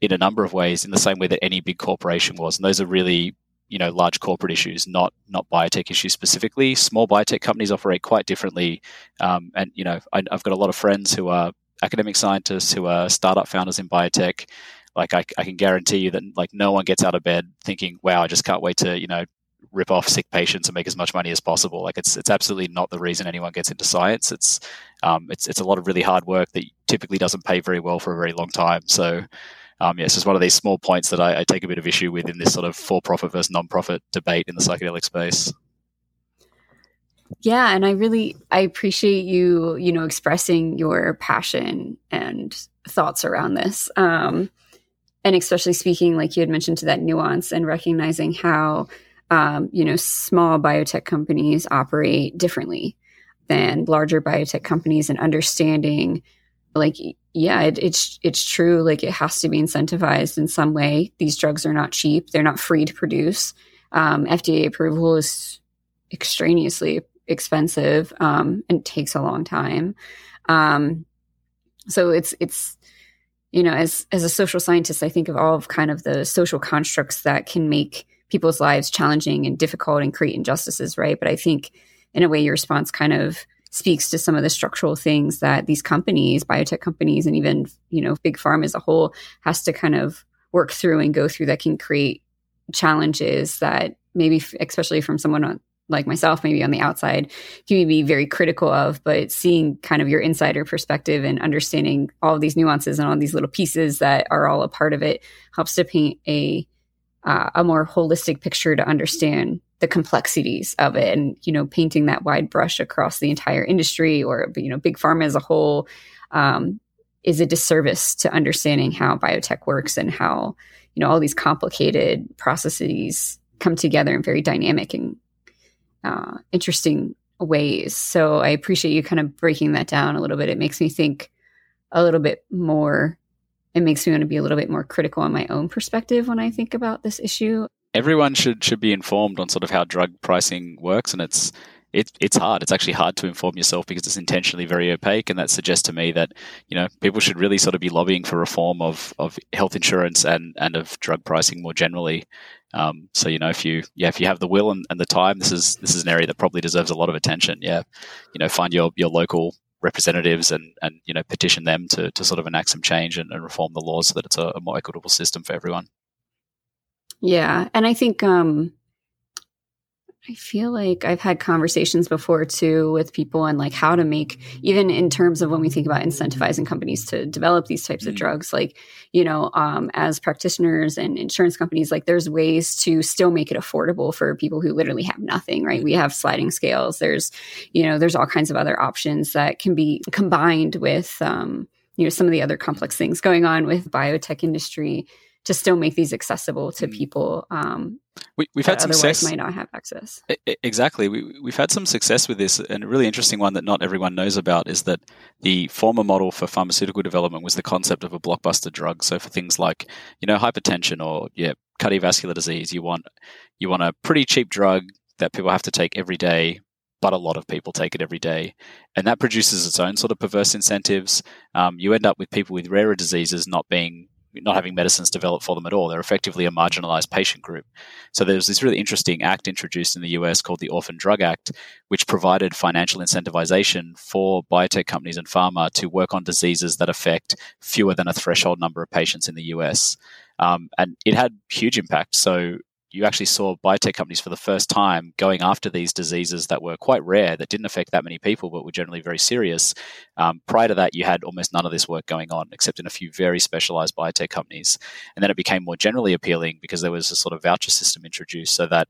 in a number of ways in the same way that any big corporation was, and those are really you know large corporate issues, not not biotech issues specifically. Small biotech companies operate quite differently, um, and you know I, I've got a lot of friends who are academic scientists who are startup founders in biotech like I, I can guarantee you that like no one gets out of bed thinking wow i just can't wait to you know rip off sick patients and make as much money as possible. Like it's it's absolutely not the reason anyone gets into science. It's um, it's it's a lot of really hard work that typically doesn't pay very well for a very long time. So um, yeah, it's one of these small points that I, I take a bit of issue with in this sort of for-profit versus non-profit debate in the psychedelic space. Yeah, and I really I appreciate you you know expressing your passion and thoughts around this. Um, and especially speaking like you had mentioned to that nuance and recognizing how um, you know, small biotech companies operate differently than larger biotech companies and understanding like yeah it, it's it's true like it has to be incentivized in some way. These drugs are not cheap. They're not free to produce. Um, fda approval is extraneously expensive um, and takes a long time. Um, so it's it's you know as as a social scientist i think of all of kind of the social constructs that can make people's lives challenging and difficult and create injustices, right? But I think in a way your response kind of speaks to some of the structural things that these companies, biotech companies, and even, you know, big pharma as a whole has to kind of work through and go through that can create challenges that maybe, especially from someone on, like myself, maybe on the outside, can be very critical of, but seeing kind of your insider perspective and understanding all these nuances and all these little pieces that are all a part of it helps to paint a uh, a more holistic picture to understand the complexities of it and you know painting that wide brush across the entire industry or you know big pharma as a whole um, is a disservice to understanding how biotech works and how you know all these complicated processes come together in very dynamic and uh, interesting ways. So i appreciate you kind of breaking that down a little bit. It makes me think a little bit more. It makes me want to be a little bit more critical on my own perspective when I think about this issue. Everyone should should be informed on sort of how drug pricing works, and it's it, it's hard. It's actually hard to inform yourself because it's intentionally very opaque, and that suggests to me that you know people should really sort of be lobbying for reform of, of health insurance and, and of drug pricing more generally. Um, so you know if you yeah if you have the will and, and the time, this is this is an area that probably deserves a lot of attention. Yeah, you know find your your local representatives and, and you know petition them to, to sort of enact some change and, and reform the laws so that it's a, a, more equitable system for everyone. Yeah, and I think um, I feel like I've had conversations before too with people and like how to make, even in terms of when we think about incentivizing companies to develop these types mm of drugs, like, you know, um, as practitioners and insurance companies, like there's ways to still make it affordable for people who literally have nothing, right? We have sliding scales. There's, you know, there's all kinds of other options that can be combined with, um, you know, some of the other complex things going on with biotech industry to still make these accessible to mm. people um, we, have had success might not have access exactly we, we've had some success with this and a really interesting one that not everyone knows about is that the former model for pharmaceutical development was the concept of a blockbuster drug so for things like you know hypertension or yeah cardiovascular disease you want you want a pretty cheap drug that people have to take every day but a lot of people take it every day. And that produces its own sort of perverse incentives. Um, you end up with people with rarer diseases not being not having medicines developed for them at all. They're effectively a marginalized patient group. So there's this really interesting act introduced in the US called the Orphan Drug Act, which provided financial incentivization for biotech companies and pharma to work on diseases that affect fewer than a threshold number of patients in the US. Um, and it had huge impact. So you actually saw biotech companies for the first time going after these diseases that were quite rare, that didn't affect that many people, but were generally very serious. Um, prior to that, you had almost none of this work going on, except in a few very specialized biotech companies. And then it became more generally appealing because there was a sort of voucher system introduced so that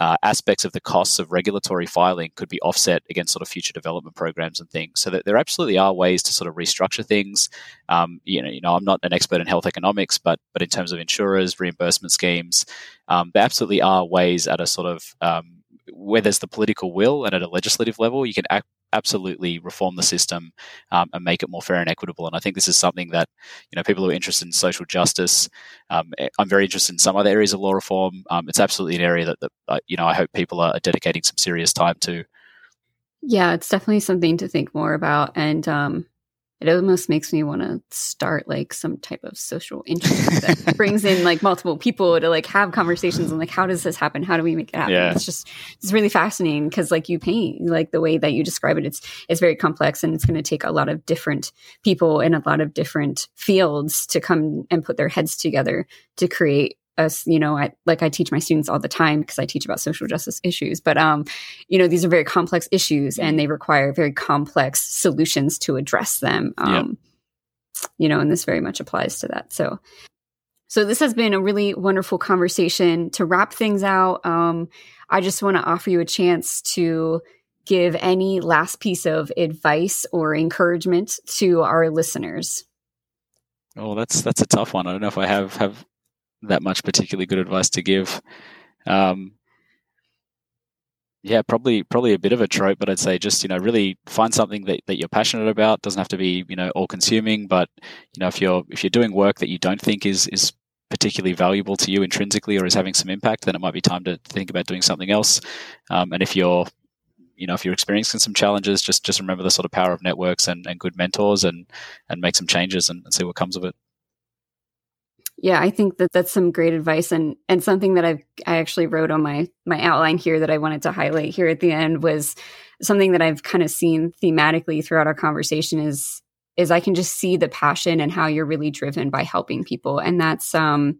uh, aspects of the costs of regulatory filing could be offset against sort of future development programs and things. So that there absolutely are ways to sort of restructure things. Um, you know, you know, I'm not an expert in health economics, but but in terms of insurers, reimbursement schemes, um, there absolutely are ways at a sort of um, where there's the political will and at a legislative level, you can act, absolutely reform the system um, and make it more fair and equitable. And I think this is something that you know people who are interested in social justice. Um, eh, I'm very interested in some other areas of law reform. Um, it's absolutely an area that, that uh, you know I hope people are dedicating some serious time to. Yeah, it's definitely something to think more about, and um, it almost makes me want to start like some type of social interest that brings in like multiple people to like have conversations and like how does this happen how do we make it happen yeah. it's just it's really fascinating because like you paint like the way that you describe it it's it's very complex and it's going to take a lot of different people in a lot of different fields to come and put their heads together to create us you know I, like i teach my students all the time because i teach about social justice issues but um you know these are very complex issues and they require very complex solutions to address them um yep. you know and this very much applies to that so so this has been a really wonderful conversation to wrap things out um i just want to offer you a chance to give any last piece of advice or encouragement to our listeners Oh, that's that's a tough one. I don't know if I have have that much particularly good advice to give. Um, yeah, probably probably a bit of a trope, but I'd say just you know really find something that, that you're passionate about. Doesn't have to be you know all consuming, but you know if you're if you're doing work that you don't think is is particularly valuable to you intrinsically or is having some impact, then it might be time to think about doing something else. Um, and if you're you know if you're experiencing some challenges, just just remember the sort of power of networks and, and good mentors and and make some changes and, and see what comes of it. Yeah, I think that that's some great advice and and something that I've I actually wrote on my my outline here that I wanted to highlight here at the end was something that I've kind of seen thematically throughout our conversation is is I can just see the passion and how you're really driven by helping people and that's um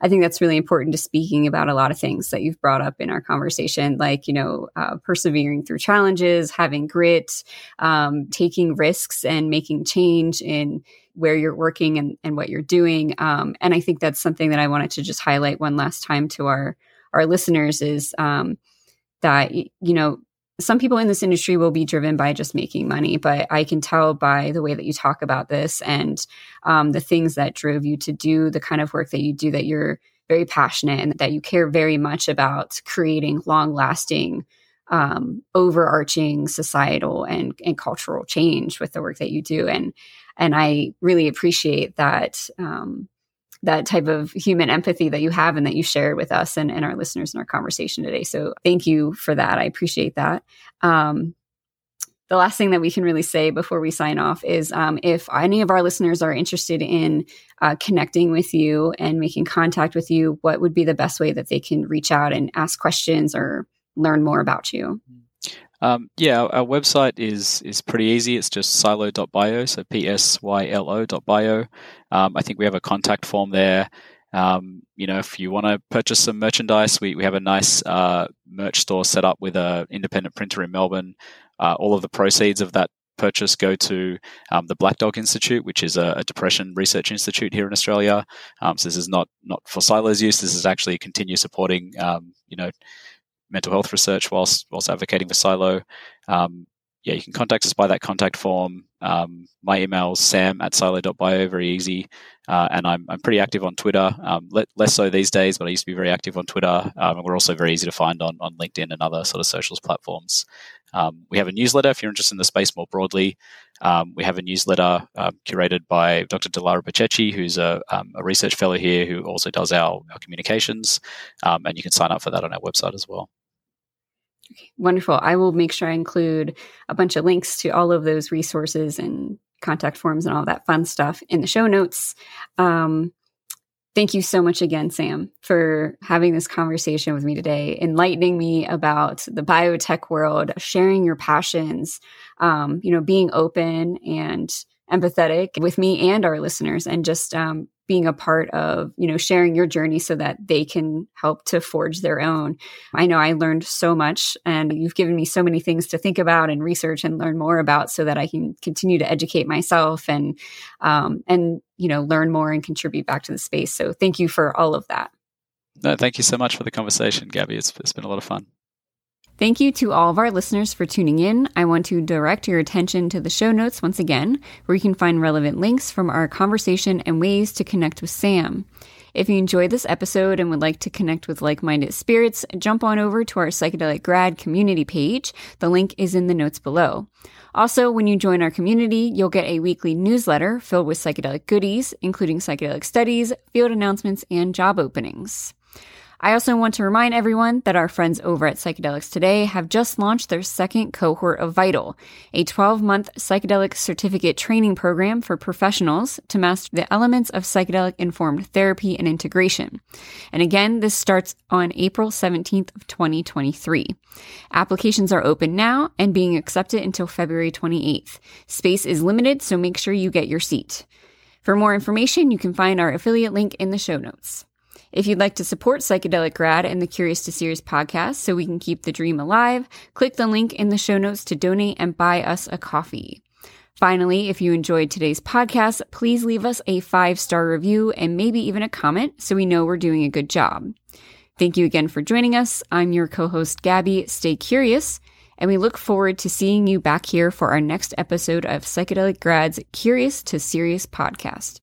I think that's really important to speaking about a lot of things that you've brought up in our conversation, like, you know, uh, persevering through challenges, having grit, um, taking risks and making change in where you're working and, and what you're doing. Um, and I think that's something that I wanted to just highlight one last time to our, our listeners is um, that, you know, some people in this industry will be driven by just making money, but I can tell by the way that you talk about this and um, the things that drove you to do the kind of work that you do that you're very passionate and that you care very much about creating long lasting, um, overarching societal and, and cultural change with the work that you do. And and I really appreciate that um, that type of human empathy that you have and that you shared with us and, and our listeners in our conversation today. So thank you for that. I appreciate that. Um, the last thing that we can really say before we sign off is um, if any of our listeners are interested in uh, connecting with you and making contact with you, what would be the best way that they can reach out and ask questions or learn more about you? Um, yeah, our, website is is pretty easy. It's just psylo.bio, so p s y l o.bio. Um, I think we have a contact form there. Um, you know, if you want to purchase some merchandise, we, we have a nice uh, merch store set up with an independent printer in Melbourne. Uh, all of the proceeds of that purchase go to um, the Black Dog Institute, which is a, a, depression research institute here in Australia. Um, so this is not not for Psylos use. This is actually continue supporting, um, you know, mental health research whilst whilst advocating for Psylo. Um, yeah, you can contact us by that contact form. Um, my email is sam at psylo.bio, very easy. Uh, and I'm, I'm pretty active on Twitter, um, le- less so these days, but I used to be very active on Twitter. Um, and we're also very easy to find on, on LinkedIn and other sort of socials platforms. Um, we have a newsletter if you're interested in the space more broadly. Um, we have a newsletter uh, curated by Dr. Dilara Bahceci, who's a, a, research fellow here who also does our, our communications. and you can sign up for that on our website as well. Wonderful. I will make sure I include a bunch of links to all of those resources and contact forms and all that fun stuff in the show notes. Um, thank you so much again, Sam, for having this conversation with me today, enlightening me about the biotech world, sharing your passions, um, you know, being open and empathetic with me and our listeners, and just um, being a part of, you know, sharing your journey so that they can help to forge their own. I know I learned so much and you've given me so many things to think about and research and learn more about so that I can continue to educate myself and, um, and, you know, learn more and contribute back to the space. So thank you for all of that. No, thank you so much for the conversation, Gabby. It's, it's been a lot of fun. Thank you to all of our listeners for tuning in. I want to direct your attention to the show notes once again, where you can find relevant links from our conversation and ways to connect with Sam. If you enjoyed this episode and would like to connect with like minded spirits, jump on over to our Psychedelic Grad community page. The link is in the notes below. Also, when you join our community, you'll get a weekly newsletter filled with psychedelic goodies, including psychedelic studies, field announcements, and job openings. I also want to remind everyone that our friends over at Psychedelics Today have just launched their second cohort of Vital, a 12 month psychedelic certificate training program for professionals to master the elements of psychedelic informed therapy and integration. And again, this starts on April 17th of 2023. Applications are open now and being accepted until February 28th. Space is limited, so make sure you get your seat. For more information, you can find our affiliate link in the show notes. If you'd like to support Psychedelic Grad and the Curious to Serious podcast so we can keep the dream alive, click the link in the show notes to donate and buy us a coffee. Finally, if you enjoyed today's podcast, please leave us a five star review and maybe even a comment so we know we're doing a good job. Thank you again for joining us. I'm your co host, Gabby. Stay curious, and we look forward to seeing you back here for our next episode of Psychedelic Grad's Curious to Serious podcast.